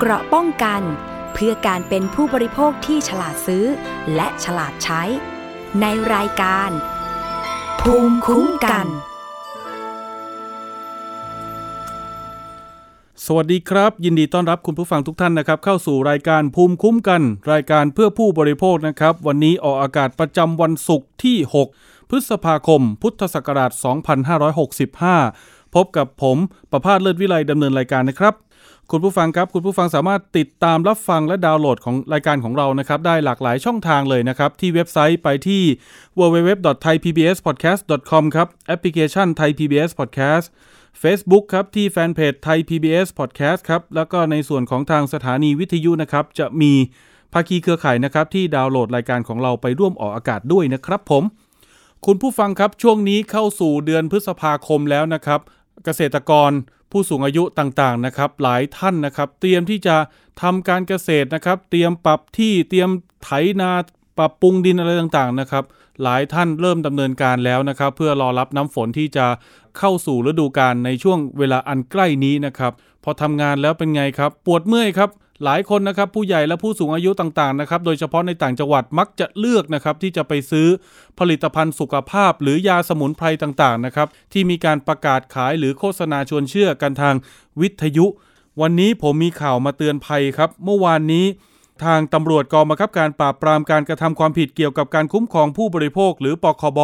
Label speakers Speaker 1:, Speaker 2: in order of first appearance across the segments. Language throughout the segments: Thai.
Speaker 1: เกราะป้องกัน เพื่อการเป็นผู้บริโภคที่ฉลาดซื้อ และฉลาดใช้ ในรายการ ภูมิคุ้มกัน
Speaker 2: สวัสดีครับ ยินดีต้อนรับคุณผู้ฟังทุกท่านนะครับ เข้าสู่รายการภูมิคุ้มกัน รายการเพื่อผู้บริโภคนะครับ วันนี้ออกอากาศประจำวันศุกร์ที่ 6 พฤษภาคม พุทธศักราช 2565 พบกับผมประพาสเลิศวิไลดำเนินรายการนะครับ คุณผู้ฟังครับ คุณผู้ฟังสามารถติดตามรับฟังและดาวน์โหลดของรายการของเรานะครับ ได้หลากหลายช่องทางเลยนะครับ ที่เว็บไซต์ไปที่ www.thaipbspodcast.com ครับ แอปพลิเคชัน Thai PBS Podcast Facebook ครับ ที่แฟนเพจไทย PBS Podcast ครับ แล้วก็ในส่วนของทางสถานีวิทยุนะครับ จะมีภาคีเครือข่ายนะครับที่ดาวน์โหลดรายการของเราไปร่วมออกอากาศด้วยนะครับผม คุณผู้ฟังครับช่วงนี้เข้าสู่เดือนพฤษภาคมแล้วนะครับ เกษตรกร ผู้สูงอายุต่างๆนะครับ หลายท่านนะครับ เตรียมที่จะทำการเกษตรนะครับ เตรียมปรับที่เตรียมไถนาปรับปรุงดินอะไรต่างๆนะครับ หลายท่านเริ่มดำเนินการแล้วนะครับ เพื่อรอรับน้ำฝนที่จะเข้าสู่ฤดูกาลในช่วงเวลาอันใกล้นี้นะครับ พอทำงานแล้วเป็นไงครับ ปวดเมื่อยครับ หลายคนนะครับผู้ใหญ่และผู้สูงอายุต่างๆนะครับโดยเฉพาะในต่างจังหวัดมักจะเลือกนะครับที่จะไปซื้อผลิตภัณฑ์สุขภาพ หรือยาสมุนไพรต่างๆนะครับที่มีการประกาศขายหรือโฆษณาชวนเชื่อกันทางวิทยุ วันนี้ผมมีข่าวมาเตือนภัยครับ เมื่อวานนี้ ทางตำรวจกองบังคับการปราบปรามการกระทำความผิดเกี่ยวกับการคุ้มครองผู้บริโภค หรือปคบ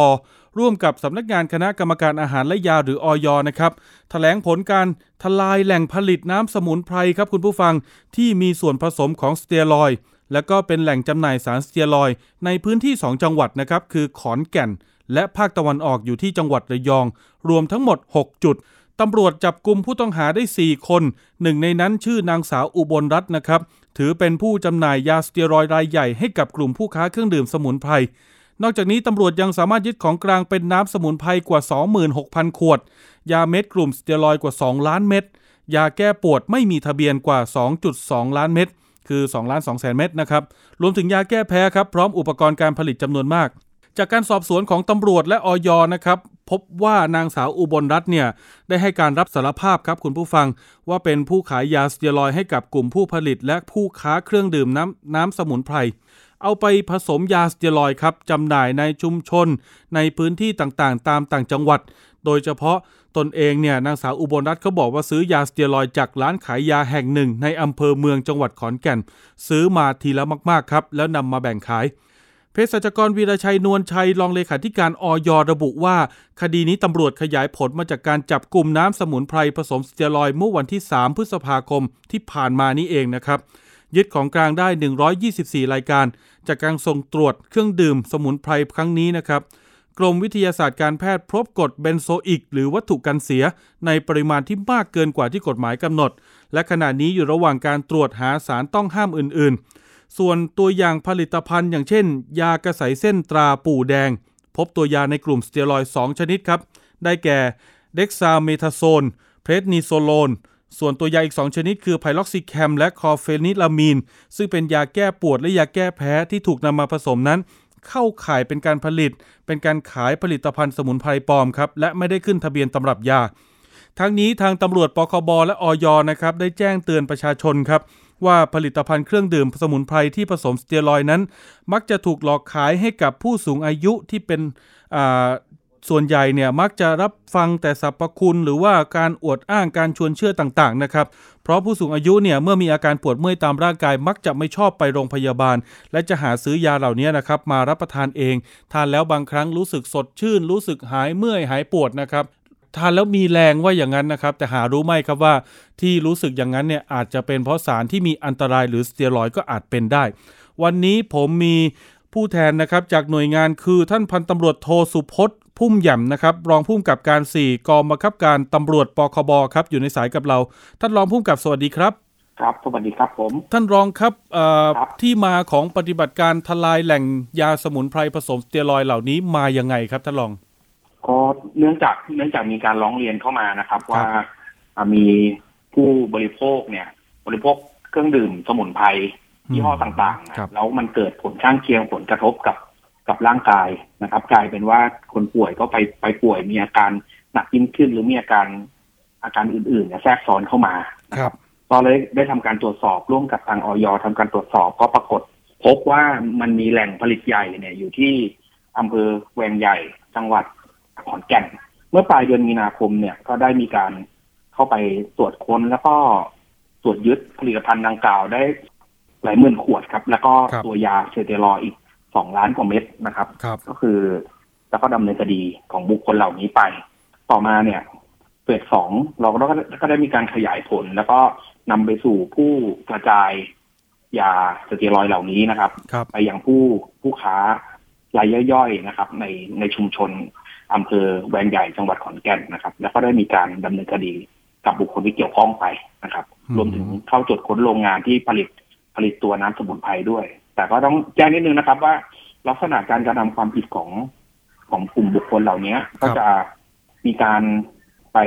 Speaker 2: ร่วมกับสำนักงานคณะกรรมการอาหารและยาหรืออยนะครับแถลงผลการทลายแหล่งผลิตน้ำสมุนไพรครับคุณผู้ฟังที่มีส่วนผสมของสเตียรอยและก็เป็นแหล่งจำหน่ายสารสเตียรอยในพื้นที่ 2 จังหวัดนะครับคือขอนแก่น และภาคตะวันออกอยู่ที่จังหวัดระยอง รวมทั้งหมด 6 จุดตำรวจจับกลุ่มผู้ต้องหาได้ 4 คน หนึ่งในนั้นชื่อนางสาวอุบลรัตน์นะครับ ถือเป็นผู้จำหน่ายยาสเตียรอยรายใหญ่ให้กับกลุ่มผู้ค้าเครื่องดื่มสมุนไพร นอกจากนี้ตำรวจยังสามารถยึดของกลางเป็นน้ำสมุนไพรกว่า 26,000 ขวด ยาเม็ดกลุ่มสเตียรอยกว่า 2 ล้านเม็ด ยาแก้ปวดไม่มีทะเบียนกว่า 2.2 ล้านเม็ด คือ2ล้าน2แสนเม็ดนะครับ รวมถึงยาแก้แพ้ครับ พร้อมอุปกรณ์การผลิตจำนวนมาก จากการสอบสวนของตำรวจและออยนะครับพบว่านางสาวอุบลรัตน์เนี่ยได้ให้การรับสารภาพครับคุณผู้ฟัง ว่าเป็นผู้ขายยาสเตียรอยให้กับกลุ่มผู้ผลิตและผู้ค้าเครื่องดื่มน้ำน้ำสมุนไพร เอาไปผสมยาสเตียรอยด์ครับจำหน่ายในชุมชน ในพื้นที่ต่างๆ ตามต่างจังหวัด โดยเฉพาะตนเองเนี่ยนางสาวอุบลรัตน์เขาบอกว่าซื้อยาสเตียรอยด์จากร้านขายยาแห่งหนึ่ง ในอำเภอเมืองจังหวัดขอนแก่น ซื้อมาทีละมากๆครับ แล้วนำมาแบ่งขายเภสัชกรวีรชัยนวลชัยรองเลขาธิการอยระบุว่า คดีนี้ตำรวจขยายผลมาจากการจับกลุ่มน้ำสมุนไพรผสมสเตียรอยด์เมื่อวันที่ 3 พฤษภาคมที่ผ่านมานี้เองนะครับ ยึดของกลางได้ 124 รายการ จากการส่งตรวจเครื่องดื่มสมุนไพรครั้งนี้นะครับ กรมวิทยาศาสตร์การแพทย์พบกรดเบนโซอิก หรือวัตถุกันเสียในปริมาณที่มากเกินกว่าที่กฎหมายกำหนด และขณะนี้อยู่ระหว่างการตรวจหาสารต้องห้ามอื่น ๆ ส่วนตัวอย่างผลิตภัณฑ์ อย่างเช่น ยากษัยเส้นตราปู่แดง พบตัวยาในกลุ่มสเตียรอยด์ 2 ชนิดครับ ได้แก่เดกซาเมทาโซน เพรดนิโซโลน ส่วนตัวยาอีก 2 ชนิดคือไพร็อกซิแคมและคลอร์เฟนิรามีน ซึ่งเป็นยาแก้ปวดและยาแก้แพ้ที่ถูกนำมาผสมนั้น เข้าขายเป็นการผลิต เป็นการขายผลิตภัณฑ์สมุนไพรปลอมครับ และไม่ได้ขึ้นทะเบียนตำรับยา ทั้งนี้ทางตำรวจปคบและอย นะครับได้แจ้งเตือนประชาชนครับว่าผลิตภัณฑ์เครื่องดื่มสมุนไพรที่ผสมสเตียรอยนั้น มักจะถูกหลอกขายให้กับผู้สูงอายุที่เป็น ส่วนใหญ่เนี่ยมักจะรับฟังแต่สรรพคุณ หรือว่าการอวดอ้างการชวนเชื่อต่างๆนะครับ เพราะผู้สูงอายุเนี่ยเมื่อมีอาการปวดเมื่อยตามร่างกาย มักจะไม่ชอบไปโรงพยาบาล และจะหาซื้อยาเหล่านี้นะครับมารับประทานเอง ทานแล้วบางครั้งรู้สึกสดชื่น รู้สึกหายเมื่อยหายปวดนะครับทานแล้วมีแรงว่าอย่างนั้นนะครับ แต่หารู้ไหมครับว่าที่รู้สึกอย่างนั้นเนี่ยอาจจะเป็นเพราะสารที่มีอันตรายหรือสเตียรอยก็อาจเป็นได้ วันนี้ผมมีผู้แทนนะครับจากหน่วยงานคือท่านพันตำรวจโทสุพจน์ พุ่มหย่ำนะครับ รองผู้กำกับการ 4 กองบังคับการตำรวจปคบครับ อยู่ในสายกับเรา ท่านรองผู้กำกับสวัสดีครับ
Speaker 3: ครับ สวัสดีครับผม
Speaker 2: ท่านรองครับเอ่อ
Speaker 3: ครับ
Speaker 2: ที่มาของปฏิบัติการทลายแหล่งยาสมุนไพรผสมสเตียรอยด์เหล่านี้มายังไงครับท่านรอง
Speaker 3: ก็เนื่องจากเนื่องจากมีการร้องเรียนเข้ามานะครับ
Speaker 2: ครับ
Speaker 3: ว่าอ่ามีผู้บริโภคเนี่ย บริโภคเครื่องดื่มสมุนไพรยี่ห้อต่างๆนะครับแล้วมันเกิดผลข้างเคียงผลกระทบกับ กับร่างกายนะครับ กลายเป็นว่าคนป่วยก็ไปไปป่วยมีอาการหนักยิ่งขึ้นหรือมีอาการอาการอื่นๆเนี่ยแทรกซ้อนเข้ามา
Speaker 2: ครับ
Speaker 3: ตตอนเลยได้ทำการตรวจสอบร่วมกับทางออยทำการตรวจสอบก็ปรากฏ พบว่ามันมีแหล่งผลิตใหญ่เนี่ยอยู่ที่อำเภอแวงใหญ่ จังหวัดขอนแก่น เมื่อปลายเดือนมีนาคมเนี่ยก็ได้มีการเข้าไปตรวจค้นแล้วก็ตรวจยึดผลิตภัณฑ์ดังกล่าวได้หลายหมื่นขวดครับ แล้วก็ตัวยาเซเตรอยอีก สองล้านกว่าเม็ดนะครับ
Speaker 2: ครับ
Speaker 3: ก็คือแล้วก็ดำเนินคดีของบุคคลเหล่านี้ไป ต่อมาเนี่ยเฟสสองเราก็ก็ได้มีการขยายผล แล้วก็นำไปสู่ผู้กระจายยาสเตียรอยเหล่านี้นะครับ
Speaker 2: ครับ
Speaker 3: ไปยังผู้ผู้ค้ารายย่อยๆนะครับ ในในชุมชนอำเภอแวงใหญ่จังหวัดขอนแก่นนะครับ แล้วก็ได้มีการดำเนินคดีกับบุคคลที่เกี่ยวข้องไปนะครับ
Speaker 2: อืม
Speaker 3: รวมถึงเข้าจดค้นโรงงานที่ผลิตผลิตตัวน้ำสมุนไพรด้วย แต่ก็ต้องแจ้งนิดนึงนะครับ ว่าลักษณะการกระทำความผิดของของกลุ่มบุคคลเหล่านี้ก็จะมีการไป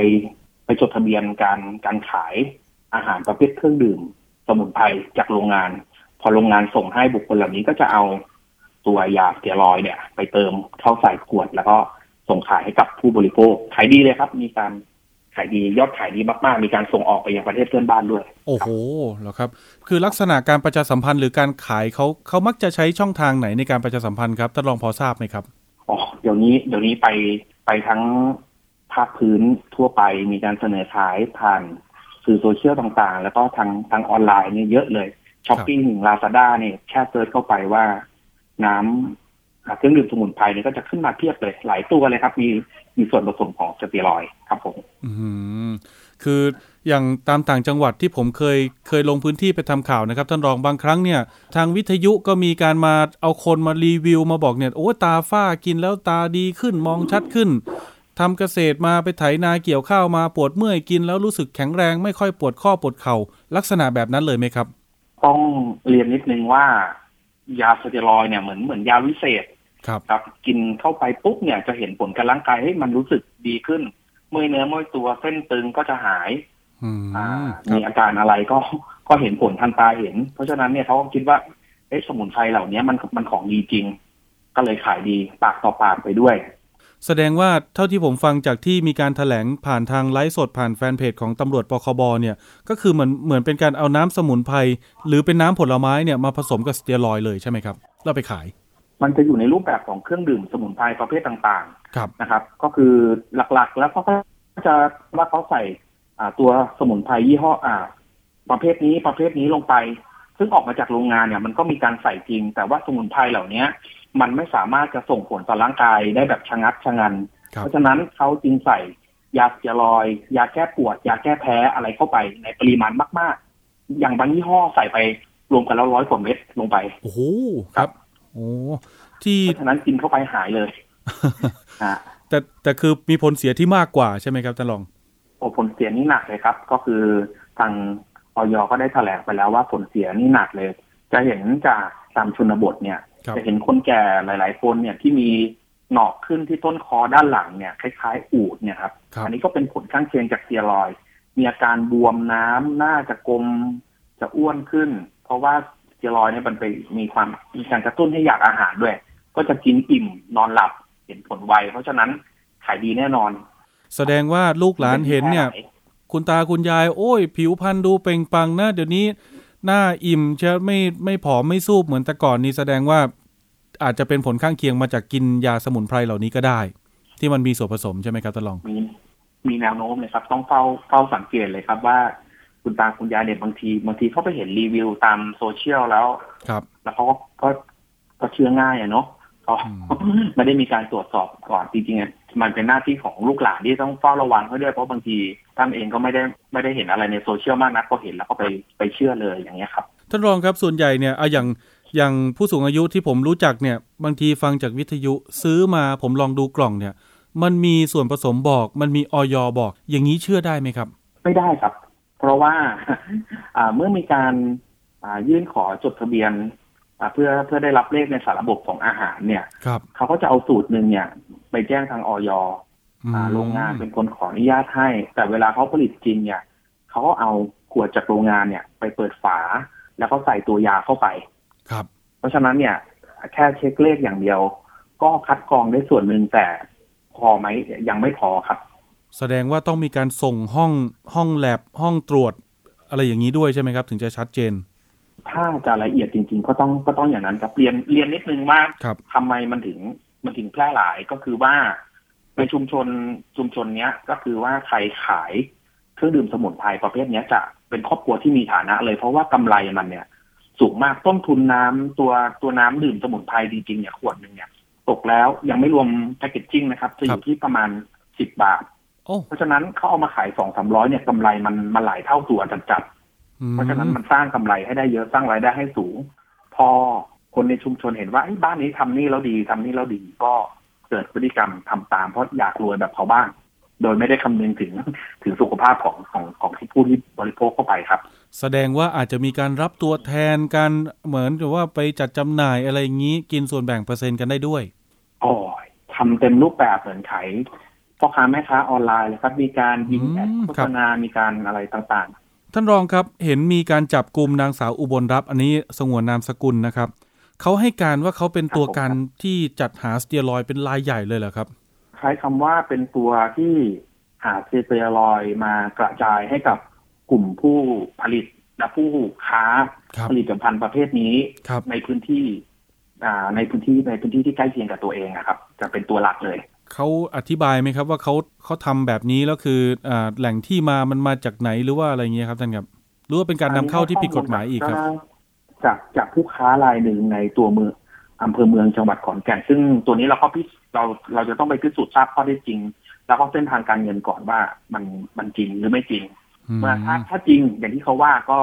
Speaker 3: ไปจดทะเบียนการการขายอาหารประเภทเครื่องดื่ม สมุนไพรจากโรงงาน พอโรงงานส่งให้บุคคลเหล่านี้ก็จะเอาตัวยาสเตียรอยด์เนี่ย ไปเติมเข้าใส่ขวด แล้วก็ส่งขายให้กับผู้บริโภคขายดีเลยครับ มีการ ขายดียอดขายดีมากๆ มีการส่งออกไปยังประเทศเพื่อนบ้านด้วย
Speaker 2: โอ้โหเหรอครับ คือลักษณะการประชาสัมพันธ์หรือการขายเขาเขามักจะใช้ช่องทางไหนในการประชาสัมพันธ์ครับท่านรองพอทราบไหมครับ
Speaker 3: อ๋อเดี๋ยวนี้เดี๋ยวนี้ไปไปทั้งภาคพื้นทั่วไปมีการเสนอขายผ่านสื่อโซเชียลต่างๆ แล้วก็ทางทางออนไลน์เนี่ยเยอะเลยช้อปปี้หนึ่งลาซาด้าเนี่ยแค่ search เข้าไปว่า น้ำอ่าเครื่องดื่มสมุนไพรเนี่ยก็จะขึ้นมาเพียบเลย หลายตัวเลยครับ มี มีส่วนผสมของสเตียรอยด์ครับผม
Speaker 2: อืมคืออย่างตามต่างจังหวัดที่ผมเคยเคยลงพื้นที่ไปทำข่าวนะครับท่านรองบางครั้งเนี่ย ทางวิทยุก็มีการมาเอาคนมารีวิวมาบอกเนี่ยโอ้ตาฝ้ากินแล้วตาดีขึ้นมองชัดขึ้นทำเกษตรมาไปไถนาเกี่ยวข้าวมาปวดเมื่อยกินแล้วรู้สึกแข็งแรงไม่ค่อยปวดข้อปวดเข่าลักษณะแบบนั้นเลยไหมครับ
Speaker 3: ต้องเรียนนิดนึงว่ายาสเตียรอยด์เนี่ยเหมือนเหมือนยาวิเศษ
Speaker 2: ครับ
Speaker 3: ครับ กินเข้าไปปุ๊บเนี่ยจะเห็นผลกับร่างกายให้ยมันรู้สึกดีขึ้นเมื่อยเนื้อเมื่อยตัวเส้นตึงก็จะหาย
Speaker 2: อืม
Speaker 3: อ่า
Speaker 2: ครั
Speaker 3: มี
Speaker 2: บ
Speaker 3: อาการอะไรก็ก็เห็นผลทันตาเห็น เพราะฉะนั้นเนี่ยเขาก็คิดว่าเอ๊ะสมุนไพรเหล่านี้มันมันของดีจริง ก็เลยขายดีปากต่อปากไปด้วย
Speaker 2: แสดงว่าเท่าที่ผมฟังจากที่มีการถแถลงผ่านทางไลฟ์สดผ่านแฟนเพจของตำรวจปคบเนี่ย ก็คือเหมือนเหมือนเป็นการเอาน้ำสมุนไพรหรือเป็นน้ำผลไม้เนี่ยมาผสมกับสเตียรอยด์เลยใช่ไหมครับแล้วไปขาย
Speaker 3: มันจะอยู่ในรูปแบบของเครื่องดื่มสมุนไพรประเภทต่าง
Speaker 2: ครับ
Speaker 3: ๆนะครับ ก็คือหลักๆ แล้วเขาก็จะว่าเขาใส่อ่าตัวสมุนไพรยี่ห้ออ่า ประเภทนี้ประเภทนี้ลงไป ซึ่งออกมาจากโรงงานเนี่ย มันก็มีการใส่จริง แต่ว่าสมุนไพรเหล่านี้มันไม่สามารถจะส่งผลต่อร่างกายได้แบบชะงัดชะงัน
Speaker 2: ครับ
Speaker 3: เพราะฉะนั้นเขาจึงใส่ยาสเตียรอยด์ยาแก้ปวด ยาแก้แพ้อะไรเข้าไปในปริมาณมาก ๆ อย่างบางยี่ห้อใส่ไปรวมกันแล้วร้อยกว่าเม็ดลงไป
Speaker 2: โอ้โหครับ โอ้ที่
Speaker 3: เพราะฉะนั้นกินเข้าไปหายเลยอะ
Speaker 2: แต่แต่คือมีผลเสียที่มากกว่าใช่ไหมครับท่านรอง
Speaker 3: โอ้ผลเสียนี่หนักเลยครับ ก็คือทางออยก็ได้แถลงไปแล้วว่าผลเสียนี่หนักเลย จะเห็นจากตามชนบทเนี่ย
Speaker 2: ครับ
Speaker 3: จะเห็นคนแก่หลาย ๆ คนเนี่ยที่มีหนอกขึ้นที่ต้นคอด้านหลังเนี่ยคล้ายๆ อูดเนี่ยครับ
Speaker 2: ครับ
Speaker 3: อันนี้ก็เป็นผลข้างเคียงจากสเตียรอยด์มีอาการบวมน้ำหน้าจะกลมจะอ้วนขึ้น เพราะว่าสเตียรอยด์เนี่ยมันไปมีความมีการกระตุ้นให้อยากอาหารด้วย ก็จะกินอิ่มนอนหลับเห็นผลไว เพราะฉะนั้นขายดีแน่นอน
Speaker 2: แสดงว่าลูกหลานเห็นเนี่ย คุณตาคุณยาย โอ้ย ผิวพรรณดูเปล่งปลังนะเดี๋ยวนี้หน้าอิ่มจะไม่ไม่ผอมไม่สูบเหมือนแต่ก่อนนี่แสดงว่าอาจจะเป็นผลข้างเคียงมาจากกินยาสมุนไพรเหล่านี้ก็ได้ ที่มันมีส่วนผสมใช่ไหมครับท่านรอง
Speaker 3: มีมีแนวโน้มเลยครับ ต้องเฝ้าเฝ้าสังเกตเลยครับว่า คุณตาคุณยายเนี่ยบางทีบางทีเขาไปเห็นรีวิวตามโซเชียลแล้ว
Speaker 2: ครับ
Speaker 3: แล้วเขาก็ก็ก็เชื่อง่ายอะเนาะเขา
Speaker 2: อื
Speaker 3: ไม่ได้มีการตรวจสอบก่อนจริงๆอะมันเป็นหน้าที่ของลูกหลานที่ต้องเฝ้าระวังเขาด้วยเพราะบางทีท่านเองก็ไม่ได้ไม่ได้เห็นอะไรในโซเชียลมากนักพอเห็นแล้วก็ไปไปเชื่อเลยอย่างเงี้ยครับ
Speaker 2: ท่านรองครับส่วนใหญ่เนี่ยเอาอย่างอย่างผู้สูงอายุที่ผมรู้จักเนี่ยบางทีฟังจากวิทยุซื้อมาผมลองดูกล่องเนี่ย มันมีส่วนผสมบอก มันมีออยบอก อย่างนี้เชื่อได้ไหมครับ
Speaker 3: ไม่ได้ครับ เพราะว่าอ่าเมื่อมีการอ่ายื่นขอจดทะเบียนอ่าเพื่อเพื่อได้รับเลขในสารระบบของอาหารเนี่ย
Speaker 2: ครับ
Speaker 3: เขาก็จะเอาสูตรหนึ่งเนี่ย ไปแจ้งทางออย
Speaker 2: อืม
Speaker 3: อ่าโรงงานเป็นคนขออนุญาตให้ แต่เวลาเขาผลิตจริงเนี่ยเขาก็เอาขวดจากโรงงานเนี่ย ไปเปิดฝา แล้วก็ใส่ตัวยาเข้าไป
Speaker 2: ครับ
Speaker 3: เพราะฉะนั้นเนี่ย แค่เช็คเลขอย่างเดียว ก็คัดกรองได้ส่วนหนึ่งแต่พอไหมยังไม่พอครับ
Speaker 2: แสดงว่าต้องมีการส่งห้องห้องแลบห้องตรวจ อะไรอย่างนี้ด้วยใช่ไหมครับ ถึงจะชัดเจน
Speaker 3: ถ้าจะละเอียดจริง ๆ ก็ต้องก็ต้องอย่างนั้นครับเรียนเรียนนิดนึงว่า
Speaker 2: ครับ
Speaker 3: ทำไมมันถึงมันถึงแพร่หลายก็คือว่าในชุมชนชุมชนเนี้ย ก็คือว่าใครขายเครื่องดื่มสมุนไพรประเภทเนี้ยจะเป็นครอบครัวที่มีฐานะเลย เพราะว่ากำไรมันเนี่ย สูงมากต้นทุนน้ำตัวตัวน้ำดื่มสมุนไพรจริงๆเนี่ยขวดหนึ่งเนี่ยตกแล้วยังไม่รวมแพคเกจจิ้งนะครับจะอ
Speaker 2: ครั
Speaker 3: ยู่
Speaker 2: บ
Speaker 3: ที่ประมาณสิบบาท
Speaker 2: โอ้
Speaker 3: เพราะฉะนั้นเขาเอามาขายสองสามร้อยเนี่ยกำไรมันมันหลายเท่าตัวจัดๆ
Speaker 2: อืม
Speaker 3: เพราะฉะนั้นมันสร้างกำไรให้ได้เยอะสร้างรายได้ให้สูง พอคนในชุมชนเห็นว่าไอ้ยบ้านนี้ทำนี่แล้วดีทำนี่แล้วดีก็เกิดพฤติกรรมทำตามเพราะอยากรวยแบบเขาบ้าง โดยไม่ได้คำนึงถึงถึงสุขภาพของของของที่ผู้ที่บริโภคเข้าไปครับ
Speaker 2: แสดงว่าอาจจะมีการรับตัวแทนการเหมือนกับว่าไปจัดจำหน่ายอะไรอย่างนี้กินส่วนแบ่งเปอร์เซ็นต์กันได้ด้วย
Speaker 3: อ๋อทำเต็มรูปแบบเหมือนขาย พ่อค้าแม่ค้าออนไลน์เลยครับ มีการยิงแอด
Speaker 2: อืม
Speaker 3: โฆ
Speaker 2: ครั
Speaker 3: ษ
Speaker 2: บ
Speaker 3: ณา มีการอะไรต่าง
Speaker 2: ท่านรองครับเห็นมีการจับกลุ่มนางสาวอุบลรับ อันนี้สงวนนามสกุลนะครับเขาให้การว่าเขาเป็นตัวการที่จัดหาสเตียรอยด์เป็นรายใหญ่เลยเหรอครับ
Speaker 3: ๆใช้คำว่าเป็นตัวที่หาสเตียรอยด์มากระจายให้กับกลุ่มผู้ผลิตและผู้ค้า
Speaker 2: ครับ
Speaker 3: ผลิตภัณฑ์ประเภทนี้
Speaker 2: ครับ
Speaker 3: ในพื้นที่อ่าในพื้นที่ในพื้นที่ที่ใกล้เคียงกับตัวเองอะครับ จะเป็นตัวหลักเลย
Speaker 2: เขาอธิบายไหมครับว่าเขาเขาทำแบบนี้แล้วคืออ่าแหล่งที่มามันมาจากไหนหรือว่าอะไรเงี้ยครับท่านครับหรือว่าเป็นการนำเข้าที่ผิดกฎหมายอีกครับ
Speaker 3: จากจากผู้ค้ารายหนึ่งในตัวเมืองอำเภอเมืองจังหวัดขอนแก่นซึ่งตัวนี้เราก็พิสเราเราจะต้องไปพิสูจน์ทราบข้อได้จริง แล้วก็เส้นทางการเงินก่อนว่ามันมันจริงหรือไม่จริง
Speaker 2: อืม
Speaker 3: เมื่อถ้าถ้าจริงอย่างที่เขาว่าก็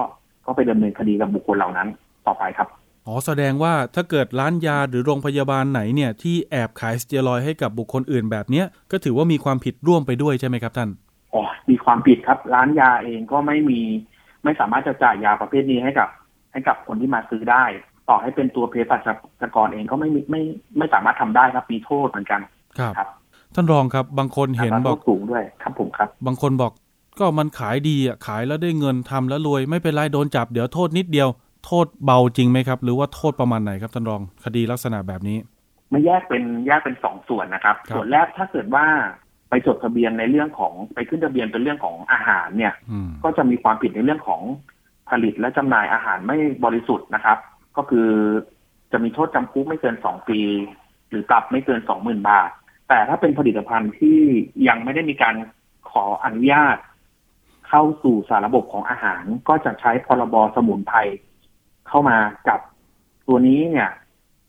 Speaker 3: ก็ไปดำเนินคดีกับบุคคลเหล่านั้นต่อไปครับ
Speaker 2: อ๋อแสดงว่าถ้าเกิดร้านยาหรือโรงพยาบาลไหนเนี่ยที่แอบขายสเตียรอยด์ให้กับบุคคลอื่นแบบเนี้ยก็ถือว่ามีความผิดร่วมไปด้วยใช่ไหมครับท่าน
Speaker 3: อ๋อมีความผิดครับ ร้านยาเองก็ไม่มี ไม่สามารถจะจ่ายยาประเภทนี้ให้กับ ให้กับคนที่มาซื้อได้ ต่อให้เป็นตัวเภสัชกรเองก็ไม่มีไม่ไม่สามารถทำได้ครับมีโทษเหมือนกัน
Speaker 2: ครับ
Speaker 3: ครับ
Speaker 2: ท่านรองครับ บางคนเห็น
Speaker 3: อัตรา
Speaker 2: บ
Speaker 3: โท
Speaker 2: อก
Speaker 3: ษสูงด้วยครับผมครับ
Speaker 2: บางคนบอกก็มันขายดีอะขายแล้วได้เงินทำแล้วรวยไม่เป็นไรโดนจับเดี๋ยวโทษนิดเดียว โทษเบาจริงไหมครับ หรือว่าโทษประมาณไหนครับท่านรองคดีลักษณะแบบนี้
Speaker 3: ไม่แยกเป็นแยกเป็นสองส่วนนะครับ
Speaker 2: ครับ
Speaker 3: ส่วนแรกถ้าเกิดว่าไปจดทะเบียนในเรื่องของไปขึ้นทะเบียนเป็นเรื่องของอาหารเนี่ย
Speaker 2: อืม
Speaker 3: ก็จะมีความผิดในเรื่องของผลิตและจำหน่ายอาหารไม่บริสุทธิ์นะครับ ก็คือจะมีโทษจำคุกไม่เกินสองปี หรือปรับไม่เกินสองหมื่นบาท แต่ถ้าเป็นผลิตภัณฑ์ที่ยังไม่ได้มีการขออนุญาต เข้าสู่สารระบบของอาหาร ก็จะใช้พรบสมุนไพร เข้ามาจับตัวนี้เนี่ย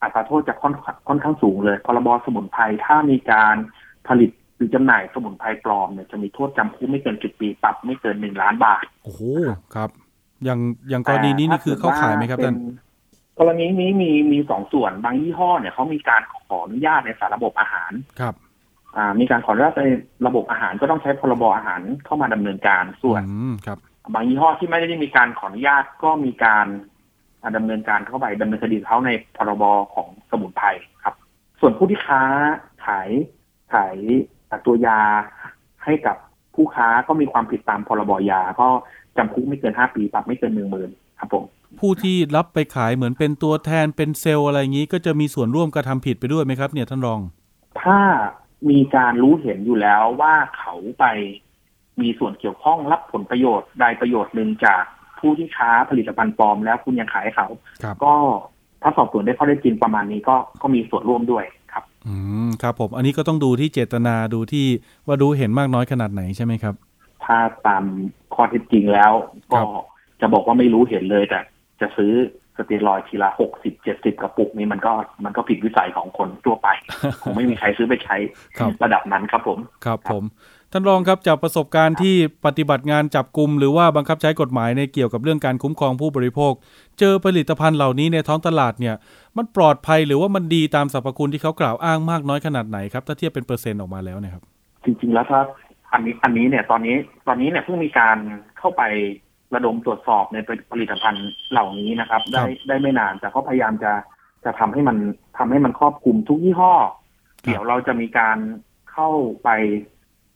Speaker 3: อัตราโทษจะค่อนค่อนข้างสูงเลยพรบสมุนไพรถ้ามีการผลิตหรือจำหน่ายสมุนไพรปลอมเนี่ยจะมีโทษจำคุกไม่เกินจุดปีปรับไม่เกินหนึ่งล้านบาท
Speaker 2: โอ้โหครับ อย่างอย่างกรณีนี้นี่คือเข้าขายไหมครับท่าน
Speaker 3: กรณีนี้มีมีสองส่วนบางยี่ห้อเนี่ยเขามีการขออนุญาตในสารระบบอาหาร
Speaker 2: ครับ
Speaker 3: อ่ามีการขออนุญาตในระบบอาหารก็ต้องใช้พรบอาหารเข้ามาดำเนินการส่วน
Speaker 2: อืมครับ
Speaker 3: บางยี่ห้อที่ไม่ได้มีการขออนุญาตก็มีการ อ่าดำเนินการเข้าไปดำเนินคดีเขาในพรบของสมุนไพรครับ ส่วนผู้ที่ค้าขายขายตัวยาให้กับผู้ค้าก็มีความผิดตามพรบยา ก็จำคุกไม่เกินห้าปีปรับไม่เกินหนึ่งหมื่นครับผม
Speaker 2: ผู้ที่รับไปขายเหมือนเป็นตัวแทนเป็นเซลล์อะไรอย่างนี้ ก็จะมีส่วนร่วมกระทำผิดไปด้วยไหมครับ เนี่ยท่านรอง
Speaker 3: ถ้ามีการรู้เห็นอยู่แล้วว่าเขาไปมีส่วนเกี่ยวข้องรับผลประโยชน์ใดประโยชน์หนึ่งจาก ผู้ที่ค้าผลิตภัณฑ์ปลอม แล้วคุณยังขายให้เขา
Speaker 2: ครับ
Speaker 3: ก็ถ้าสอบสวนได้ข้อได้จริงประมาณนี้ก็ก็มีส่วนร่วมด้วยครับ
Speaker 2: อืมครับผม อันนี้ก็ต้องดูที่เจตนาดูที่ว่ารู้เห็นมากน้อยขนาดไหนใช่ไหมครับ
Speaker 3: ถ้าตามข้อเท็จจริงแล้ว
Speaker 2: ครั
Speaker 3: ก็
Speaker 2: บ
Speaker 3: จะบอกว่าไม่รู้เห็นเลยแต่จะซื้อสเตียรอยด์ทีละหกสิบเจ็ดสิบกระปุกนี้มันก็มันก็ผิดวิสัยของคนทั่วไปคงไม่มีใครซื้อไปใช้
Speaker 2: ครับ
Speaker 3: ระดับนั้นครับผม
Speaker 2: ครับผม ท่านรองครับจากประสบการณ์ที่ปฏิบัติงานจับกลุ่มหรือว่าบังคับใช้กฎหมายในเกี่ยวกับเรื่องการคุ้มครองผู้บริโภค เจอผลิตภัณฑ์เหล่านี้ในท้องตลาดเนี่ย มันปลอดภัยหรือว่ามันดีตามสรรพคุณที่เขากล่าวอ้างมากน้อยขนาดไหนครับ ถ้าเทียบเป็นเปอร์เซ็นต์ออกมาแล้วเนะครับ
Speaker 3: จริงๆแล้วถ้าอันนี้อันนี้เนี่ยตอนนี้ตอนนี้เนี่ยเพิ่งมีการเข้าไประดมตรวจสอบในผลิตภัณฑ์เหล่านี้นะครับ ได้ได้ไม่นานแต่เขาพยายามจะจะทำให้มันทำให้มันครอบคลุมทุกยี่ห้อ เดี๋ยวเราจะมีการเข้าไป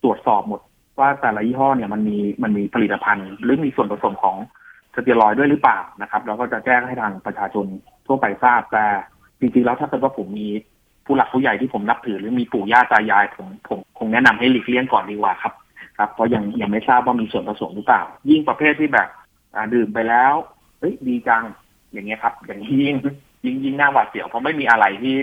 Speaker 3: ตรวจสอบหมดว่าแต่ละยี่ห้อเนี่ยมันมีมันมีผลิตภัณฑ์ หรือมีส่วนผสมของสเตียรอยด์ด้วยหรือเปล่านะครับ แล้วก็จะแจ้งให้ทางประชาชนทั่วไปทราบแต่จริงๆแล้วถ้าเกิดว่าผมมีผู้หลักผู้ใหญ่ที่ผมนับถือ หรือมีปู่ย่าตายายผมผมคงแนะนำให้หลีกเลี่ยงก่อนดีกว่าครับ ครับเพราะยังยังไม่ทราบว่ามีส่วนผสมหรือเปล่า ยิ่งประเภทที่แบบดื่มไปแล้วเฮ้ยดีจังอย่างเงี้ยครับ อย่างยิ่งยิ่งยิ่งน่าหวาดเสียวเพราะไม่มีอะไรที่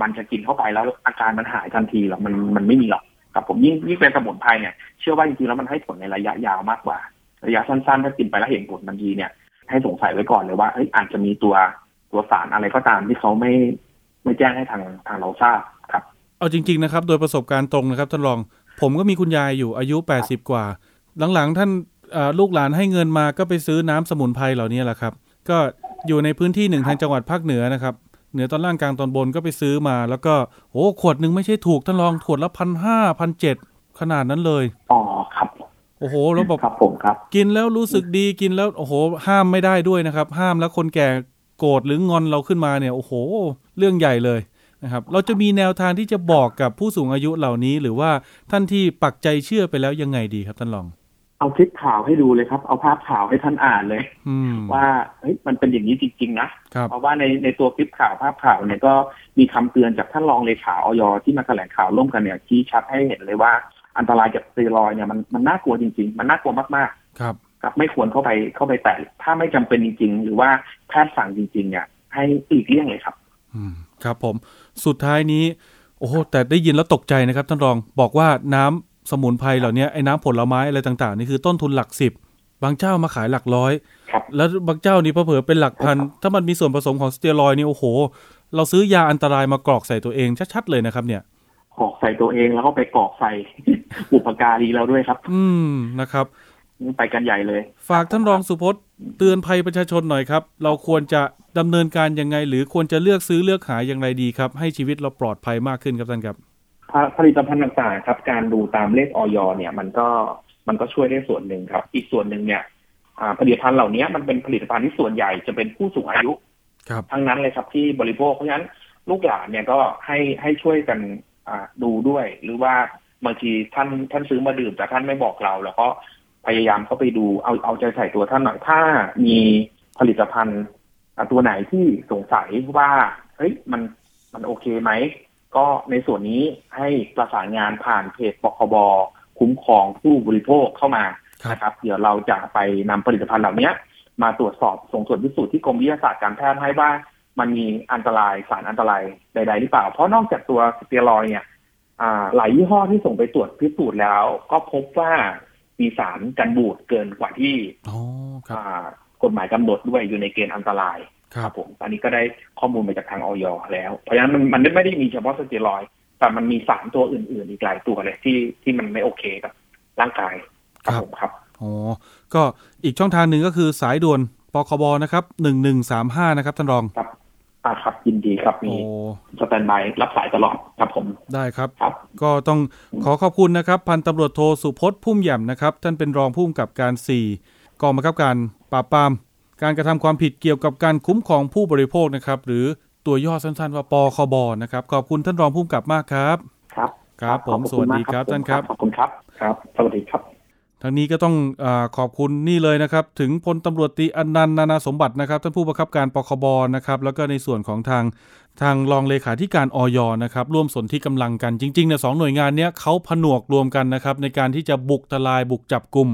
Speaker 3: มันจะกินเข้าไปแล้วอาการมันหายทันทีหรอกมันมันไม่มีหรอก ครับผมยิ่งยิ่งเป็นสมุนไพรเนี่ยเชื่อว่าจริงๆแล้วมันให้ผลในระยะยาวมากกว่า ระยะสั้นๆถ้ากินไปแล้วเห็นผลทันทีเนี่ย ให้สงสัยไว้ก่อนเลยว่าเอ้ยอาจจะมีตัวตัวสารอะไรก็ตามที่เขาไม่ไม่แจ้งให้ทางทางเราทราบครับ
Speaker 2: เอาจริง ๆนะครับ โดยประสบการณ์ตรงนะครับท่านรอง ผมก็มีคุณยายอยู่อายุ 80 กว่า หลังๆ ท่านลูกหลานให้เงินมาก็ไปซื้อน้ำสมุนไพรเหล่านี้แหละครับ ก็อยู่ในพื้นที่หนึ่งทางจังหวัดภาคเหนือนะครับ เหนือตอนล่างกลางตอนบนก็ไปซื้อมา แล้วก็โอ้ขวดหนึ่งไม่ใช่ถูกท่านรองขวดละพันห้าพันเจ็ดขนาดนั้นเลย
Speaker 3: อ๋อครับ
Speaker 2: โอ้โหแล้วแบบ
Speaker 3: ครับผมครับ
Speaker 2: กินแล้วรู้สึกดีกินแล้วโอ้โห ห้ามไม่ได้ด้วยนะครับ ห้ามแล้วคนแก่โกรธหรืองอนเราขึ้นมาเนี่ยโอ้โห เรื่องใหญ่เลยนะครับ เราจะมีแนวทางที่จะบอกกับผู้สูงอายุเหล่านี้ หรือว่าท่านที่ปักใจเชื่อไปแล้วยังไงดีครับท่านรอง
Speaker 3: เอาคลิปข่าวให้ดูเลยครับ เอาภาพข่าวให้ท่านอ่านเลย
Speaker 2: อืม
Speaker 3: ว่าเฮ้ยมันเป็นอย่างนี้จริง ๆ นะ
Speaker 2: ครับ
Speaker 3: เพราะว่าในในตัวคลิปข่าวภาพข่าวเนี่ยก็มีคำเตือนจากท่านรองเลขาออยที่มาแถลงข่าวร่วมกันเนี่ยชี้ชัดให้เห็นเลยว่าอันตรายจากสเตียรอยด์เนี่ยมันมันน่ากลัวจริง ๆ มันน่ากลัวมาก
Speaker 2: ครับ
Speaker 3: ๆครับไม่ควรเข้าไปเข้าไปแตะถ้าไม่จำเป็นจริง ๆ หรือว่าแพทย์สั่งจริง ๆ เนี่ย ให้อีกเลี่ยงเลยครับ
Speaker 2: อืมครับผม สุดท้ายนี้ โอ้โหแต่ได้ยินแล้วตกใจนะครับท่านรองบอกว่าน้ำ สมุนไพรเหล่านี้ไอ้น้ำผลไม้อะไรต่าง ๆ นี่คือต้นทุนหลักสิบบางเจ้ามาขายหลักร้อย
Speaker 3: ครับ
Speaker 2: แล้วบางเจ้านี่เผลอๆเป็นหลักพัน ถ้ามันมีส่วนผสมของสเตียรอยด์นี่โอ้โห เราซื้อยาอันตรายมากรอกใส่ตัวเองชัดๆเลยนะครับ เนี่ย
Speaker 3: กรอกใส่ตัวเองแล้วก็ไปกรอกใส่บุปการีเราด้วยครับ
Speaker 2: อืมนะครับ
Speaker 3: ไปกันใหญ่เลย
Speaker 2: ฝากท่านรองสุพจน์เตือนภัยประชาชนหน่อยครับ เราควรจะดำเนินการยังไง หรือควรจะเลือกซื้อเลือกหาอย่างไรดีครับ ให้ชีวิตเราปลอดภัยมากขึ้นครับท่านครับ
Speaker 3: ผลิตภัณฑ์ต่างๆครับ การดูตามเลขออยเนี่ยมันก็มันก็ช่วยได้ส่วนหนึ่งครับ อีกส่วนหนึ่งเนี่ยอ่าผลิตภัณฑ์เหล่านี้มันเป็นผลิตภัณฑ์ที่ส่วนใหญ่จะเป็นผู้สูงอายุ
Speaker 2: ครับ
Speaker 3: ทั้งนั้นเลยครับที่บริโภคเพราะฉะนั้นลูกหลานเนี่ยก็ให้ให้ช่วยกันอ่าดูด้วย หรือว่าบางทีท่านท่านซื้อมาดื่มแต่ท่านไม่บอกเรา แล้วก็พยายามเข้าไปดูเอาเอาใจใส่ตัวท่านหน่อยถ้ามีผลิตภัณฑ์อ่าตัวไหนที่สงสัยว่าเฮ้ยมันมันโอเคไหม ก็ในส่วนนี้ให้ประสานงานผ่านเพจปคบคุ้มครองผู้บริโภคเข้ามา
Speaker 2: ครับ
Speaker 3: นะครับ เดี๋ยวเราจะไปนำผลิตภัณฑ์เหล่านี้มาตรวจสอบส่งส่วนพิสูจน์ที่กรมวิทยาศาสตร์การแพทย์ให้ว่ามันมีอันตรายสารอันตรายใด ๆ หรือเปล่า เพราะนอกจากตัวสเตียรอยด์เนี่ยอ่าหลายยี่ห้อที่ส่งไปตรวจพิสูจน์แล้ว ก็พบว่ามีสารกันบูดเกินกว่าที่
Speaker 2: อ๋อครับ
Speaker 3: อ่ากฎหมายกำหนดด้วยอยู่ในเกณฑ์อันตราย
Speaker 2: ครับ
Speaker 3: ผมอันนี้ก็ได้ข้อมูลมาจากทางออยแล้ว เพราะฉะนั้นมันมันไม่ได้มีเฉพาะสเตียรอยด์แต่มันมีสารตัวอื่น ๆ อีกหลายตัวเลยที่ที่มันไม่โอเคกับร่างกายครับผมครับ
Speaker 2: อ๋อก็อีกช่องทางหนึ่งก็คือสายด่วนปคบนะครับหนึ่งหนึ่งสามห้านะครับท่านรอง
Speaker 3: ครับอ่าครับยินดีครับมี
Speaker 2: โอ้
Speaker 3: สแตนบายรับสายตลอดครับผม
Speaker 2: ได้ครับ
Speaker 3: ครับ
Speaker 2: ก็ต้องขอขอบคุณนะครับ พันตำรวจโทสุพจน์พุ่มแหย่มนะครับ ท่านเป็นรองผู้กำกับการ4กองบังคับการปราบปราม การกระทำความผิดเกี่ยวกับการคุ้มครองผู้บริโภคนะครับ หรือตัวย่อสั้นๆ ว่าปคบนะครับ ขอบคุณท่านรองผู้กำกับมากครับ
Speaker 3: ครับ
Speaker 2: ครับผม
Speaker 3: ขอณ
Speaker 2: สวัสดีครับ
Speaker 3: มก
Speaker 2: ท่านครับ
Speaker 3: ขอบคุณครับ ครับ สวัสดีครับ
Speaker 2: ทางนี้ก็ต้องอขอบคุณนี่เลยนะครับ ถึงพลตำรวจตีอนันต์นานาสมบัตินะครับท่านผู้บังคับการปคบนะครับ แล้วก็ในส่วนของทางทางรองเลขาธิการออยนะครับ ร่วมสนที่กำลังกันจริงๆเนี่ยสองหน่วยงานเนี้ยเขาผนวกรวมกันนะครับ ในการที่จะบุกทลายบุกจับกลุ่ม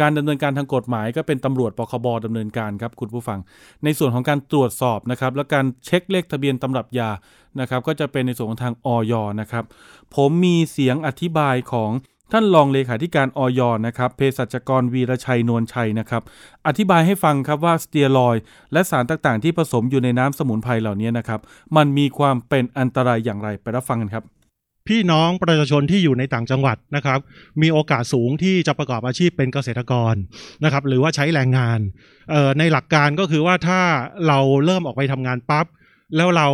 Speaker 2: การดำเนินการทางกฎหมาย ก็เป็นตำรวจปคบดำเนินการครับคุณผู้ฟัง ในส่วนของการตรวจสอบนะครับ และการเช็คเลขทะเบียนตำรับยานะครับ ก็จะเป็นในส่วนของทางออยนะครับ ผมมีเสียงอธิบายของ ท่านรองเลขาธิการออยนะครับเภสัชกรวีรชัยนวลชัยนะครับ อธิบายให้ฟังครับว่าสเตียรอยและสารต่างๆ ที่ผสมอยู่ในน้ำสมุนไพรเหล่านี้นะครับ มันมีความเป็นอันตรายอย่างไรไปรับฟังกันครับ
Speaker 4: พี่น้องประชาชนที่อยู่ในต่างจังหวัดนะครับ มีโอกาสสูงที่จะประกอบอาชีพเป็นเกษตรกรนะครับ หรือว่าใช้แรงงานเอ่อในหลักการก็คือว่าถ้าเราเริ่มออกไปทำงานปั๊บ แล้วเรา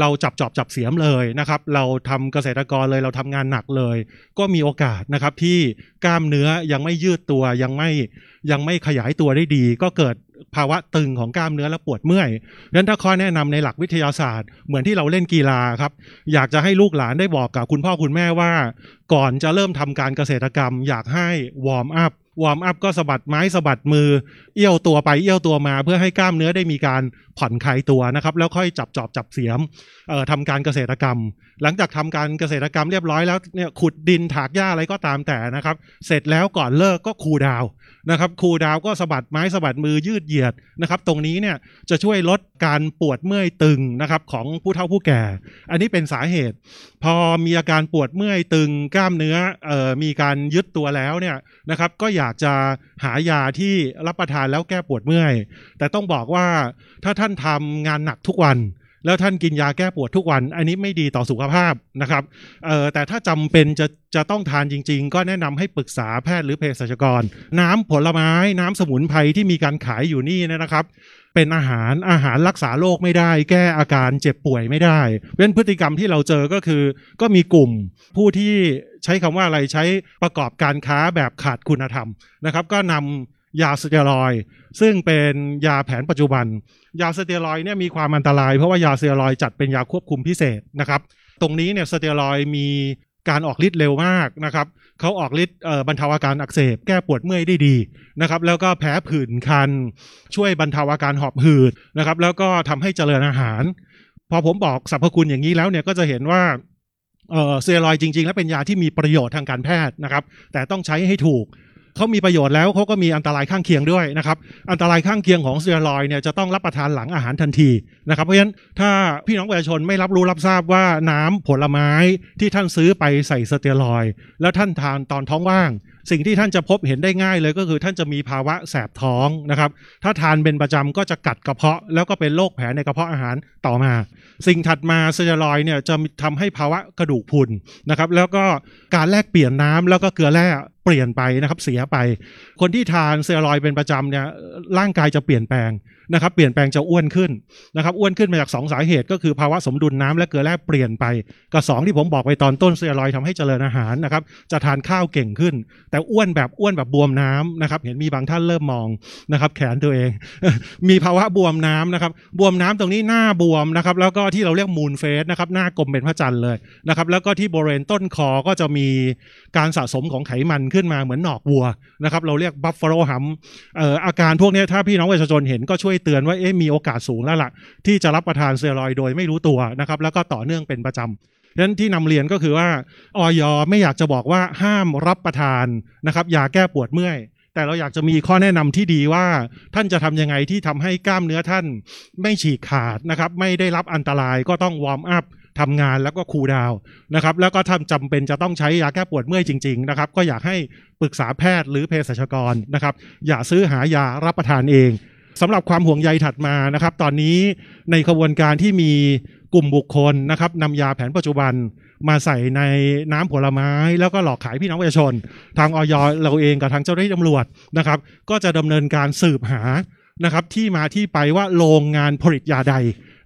Speaker 4: เราจับจอบจับเสียมเลยนะครับ เราทำเกษตรกรเลยเราทำงานหนักเลย ก็มีโอกาสนะครับที่กล้ามเนื้อยังไม่ยืดตัวยังไม่ยังไม่ขยายตัวได้ดี ก็เกิดภาวะตึงของกล้ามเนื้อและปวดเมื่อยดังนั้นถ้าข้อแนะนำในหลักวิทยาศาสตร์ เหมือนที่เราเล่นกีฬาครับ อยากจะให้ลูกหลานได้บอกกับคุณพ่อคุณแม่ว่า ก่อนจะเริ่มทำการเกษตรกรรม อยากให้ warm up warm up ก็สะบัดไม้สะบัดมือ เอี้ยวตัวไปเอี้ยวตัวมา เพื่อให้กล้ามเนื้อได้มีการผ่อนคลายตัวนะครับ แล้วค่อยจับจอบจับเสียมเอ่อทำการเกษตรกรรม หลังจากทำการเกษตรกรรมเรียบร้อยแล้วเนี่ยขุดดินถากหญ้าอะไรก็ตามแต่นะครับ เสร็จแล้วก่อนเลิกก็คูดาว นะครับครูดาวก็สะบัดไม้สะบัดมือยืดเหยียดนะครับ ตรงนี้เนี่ยจะช่วยลดการปวดเมื่อยตึงนะครับของผู้เฒ่าผู้แก่ อันนี้เป็นสาเหตุ พอมีอาการปวดเมื่อยตึงกล้ามเนื้อออมีการยึดตัวแล้วเนี่ยนะครับ ก็อยากจะหายาที่รับประทานแล้วแก้ปวดเมื่อย แต่ต้องบอกว่าถ้าท่านทำงานหนักทุกวัน แล้วท่านกินยาแก้ปวดทุกวัน อันนี้ไม่ดีต่อสุขภาพนะครับเอ่อแต่ถ้าจำเป็นจะจะต้องทานจริง ๆ ก็แนะนำให้ปรึกษาแพทย์หรือเภสัชกร น้ำผลไม้น้ำสมุนไพรที่มีการขายอยู่นี่นะครับ เป็นอาหารอาหารรักษาโรคไม่ได้ แก้อาการเจ็บป่วยไม่ได้เพราะฉะนั้นพฤติกรรมที่เราเจอก็คือ ก็มีกลุ่มผู้ที่ใช้คำว่าอะไรใช้ประกอบการค้าแบบขาดคุณธรรมนะครับ ก็นำ ยาสเตียรอย ซึ่งเป็นยาแผนปัจจุบัน ยาสเตียรอยเนี่ยมีความอันตรายเพราะว่ายาสเตียรอยจัดเป็นยาควบคุมพิเศษนะครับ ตรงนี้เนี่ยสเตียรอยมีการออกฤทธิ์เร็วมากนะครับเขาออกฤทธิ์บรรเทาอาการอักเสบ แก้ปวดเมื่อยได้ดีนะครับ แล้วก็แพ้ผื่นคัน ช่วยบรรเทาอาการหอบหืดนะครับ แล้วก็ทำให้เจริญอาหาร พอผมบอกสรรพคุณอย่างนี้แล้วเนี่ยก็จะเห็นว่าเออสเตียรอยจริง ๆ แล้วเป็นยาที่มีประโยชน์ทางการแพทย์นะครับ แต่ต้องใช้ให้ถูก เขามีประโยชน์แล้วเขาก็มีอันตรายข้างเคียงด้วยนะครับอันตรายข้างเคียงของสเตียรอยเนี่ยจะต้องรับประทานหลังอาหารทันทีนะครับเพราะฉะนั้นถ้าพี่น้องประชาชนไม่รับรู้รับทราบว่าน้ำผลไม้ที่ท่านซื้อไปใส่สเตียรอย แล้วท่านทานตอนท้องว่าง สิ่งที่ท่านจะพบเห็นได้ง่ายเลยก็คือท่านจะมีภาวะแสบท้องนะครับ ถ้าทานเป็นประจำก็จะกัดกระเพาะ แล้วก็เป็นโรคแผลในกระเพาะอาหารต่อมา สิ่งถัดมาสเตียรอยเนี่ยจะทำให้ภาวะกระดูกพุนนะครับ แล้วก็การแลกเปลี่ยนน้ำแล้วก็เกลือแร่เปลี่ยนไปนะครับเสียไป คนที่ทานสเตียรอยเป็นประจำเนี่ยร่างกายจะเปลี่ยนแปลงนะครับเปลี่ยนแปลงจะอ้วนขึ้นนะครับอ้วนขึ้นมาจากสองสาเหตุ ก็คือภาวะสมดุลน้ำและเกลือแร่เปลี่ยนไปกับสองที่ผมบอกไปตอนต้นสเตียรอยด์ทำให้เจริญอาหารนะครับจะทานข้าวเก่งขึ้น แต่อ้วนแบบอ้วนแบบบวมน้ำนะครับ เห็นมีบางท่านเริ่มมองนะครับ แขนตัวเอง มีภาวะบวมน้ำนะครับ บวมน้ำตรงนี้หน้าบวมนะครับ แล้วก็ที่เราเรียกมูนเฟสนะครับ หน้ากลมเป็นพระจันทร์เลยนะครับ แล้วก็ที่บริเวณต้นคอก็จะมีการสะสมของไขมันขึ้นมาเหมือนหนอกวัวนะครับ เราเรียก buffalo hump เอ่ออาการพวกนี้ถ้าพี่น้องประชาชนเห็นก็ช่วยเตือนว่าเอ๊ะมีโอกาสสูงแล้วล่ะที่จะรับประทานสเตียรอยด์โดยไม่รู้ตัวนะครับ แล้วก็ต่อเนื่องเป็นประจำฉะ นั้นที่นำเรียนก็คือว่าอย.ไม่อยากจะบอกว่าห้ามรับประทานนะครับยาแก้ปวดเมื่อย แต่เราอยากจะมีข้อแนะนำที่ดีว่าท่านจะทำยังไงที่ทำให้กล้ามเนื้อท่านไม่ฉีกขาดนะครับ ไม่ได้รับอันตรายก็ต้อง warm up ทำงานแล้วก็ cool downนะครับ แล้วก็ทำจำเป็นจะต้องใช้ยาแก้ปวดเมื่อยจริง ๆ นะครับ ก็อยากให้ปรึกษาแพทย์หรือเภสัชกรนะครับ อย่าซื้อหายารับประทานเองสำหรับความห่วงใยถัดมานะครับ ตอนนี้ในขบวนการที่มี กลุ่มบุคคลนะครับนำยาแผนปัจจุบันมาใส่ในน้ำผลไม้ แล้วก็หลอกขายพี่น้องประชาชน ทางออยเราเองกับทางเจ้าหน้าที่ตำรวจนะครับ ก็จะดำเนินการสืบหานะครับ ที่มาที่ไปว่าโรงงานผลิตยาใด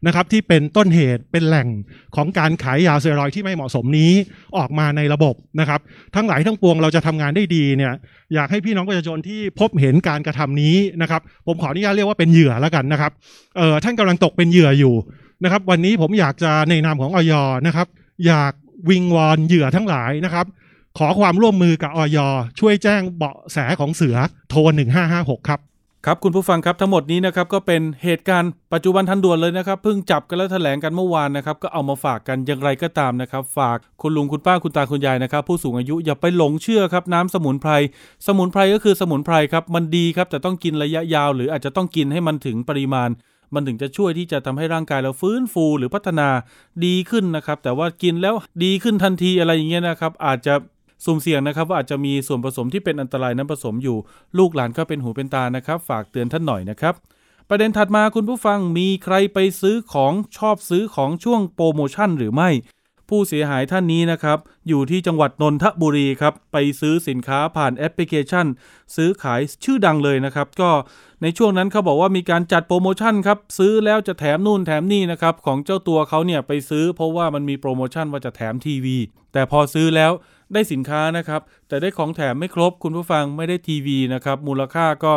Speaker 4: นะครับ ที่เป็นต้นเหตุเป็นแหล่งของการขายยาสเตียรอยด์ที่ไม่เหมาะสมนี้ออกมาในระบบนะครับ ทั้งหลายทั้งปวงเราจะทำงานได้ดีเนี่ยอยากให้พี่น้องประชาชนที่พบเห็นการกระทำนี้นะครับ ผมขออนุญาตเรียกว่าเป็นเหยื่อแล้วกันนะครับเออท่านกำลังตกเป็นเหยื่ออยู่ นะครับ วันนี้ผมอยากจะในนามของออยนะครับ อยากวิงวอนเหยื่อทั้งหลายนะครับ ขอความร่วมมือกับออยช่วยแจ้งเบาะแสของเสือโทร 1556 ครับ
Speaker 2: ครับคุณผู้ฟังครับทั้งหมดนี้นะครับก็เป็นเหตุการณ์ปัจจุบันทันด่วนเลยนะครับเพิ่งจับกันแล้วแถลงกันเมื่อวานนะครับก็เอามาฝากกันอย่างไรก็ตามนะครับ ฝากคุณลุงคุณป้าคุณตาคุณยายนะครับ ผู้สูงอายุอย่าไปหลงเชื่อครับน้ำสมุนไพรสมุนไพรก็คือสมุนไพรครับมันดีครับแต่ต้องกินระยะยาว หรืออาจจะต้องกินให้มันถึงปริมาณ มันถึงจะช่วยที่จะทำให้ร่างกายเราฟื้นฟูหรือพัฒนาดีขึ้นนะครับ แต่ว่ากินแล้วดีขึ้นทันทีอะไรอย่างเงี้ยนะครับ อาจจะสุ่มเสี่ยงนะครับว่าอาจจะมีส่วนผสมที่เป็นอันตรายนั้นผสมอยู่ ลูกหลานก็เป็นหูเป็นตานะครับ ฝากเตือนท่านหน่อยนะครับ ประเด็นถัดมาคุณผู้ฟังมีใครไปซื้อของชอบซื้อของช่วงโปรโมชั่นหรือไม่ ผู้เสียหายท่านนี้นะครับ อยู่ที่จังหวัดนนทบุรีครับ ไปซื้อสินค้าผ่านแอปพลิเคชัน ซื้อขายชื่อดังเลยนะครับ ก็ในช่วงนั้นเขาบอกว่ามีการจัดโปรโมชั่นครับ ซื้อแล้วจะแถมนู่นแถมนี่นะครับ ของเจ้าตัวเขาเนี่ยไปซื้อเพราะว่ามันมีโปรโมชั่นว่าจะแถมทีวี แต่พอซื้อแล้วได้สินค้านะครับ แต่ได้ของแถมไม่ครบคุณผู้ฟังไม่ได้ทีวีนะครับ มูลค่าก็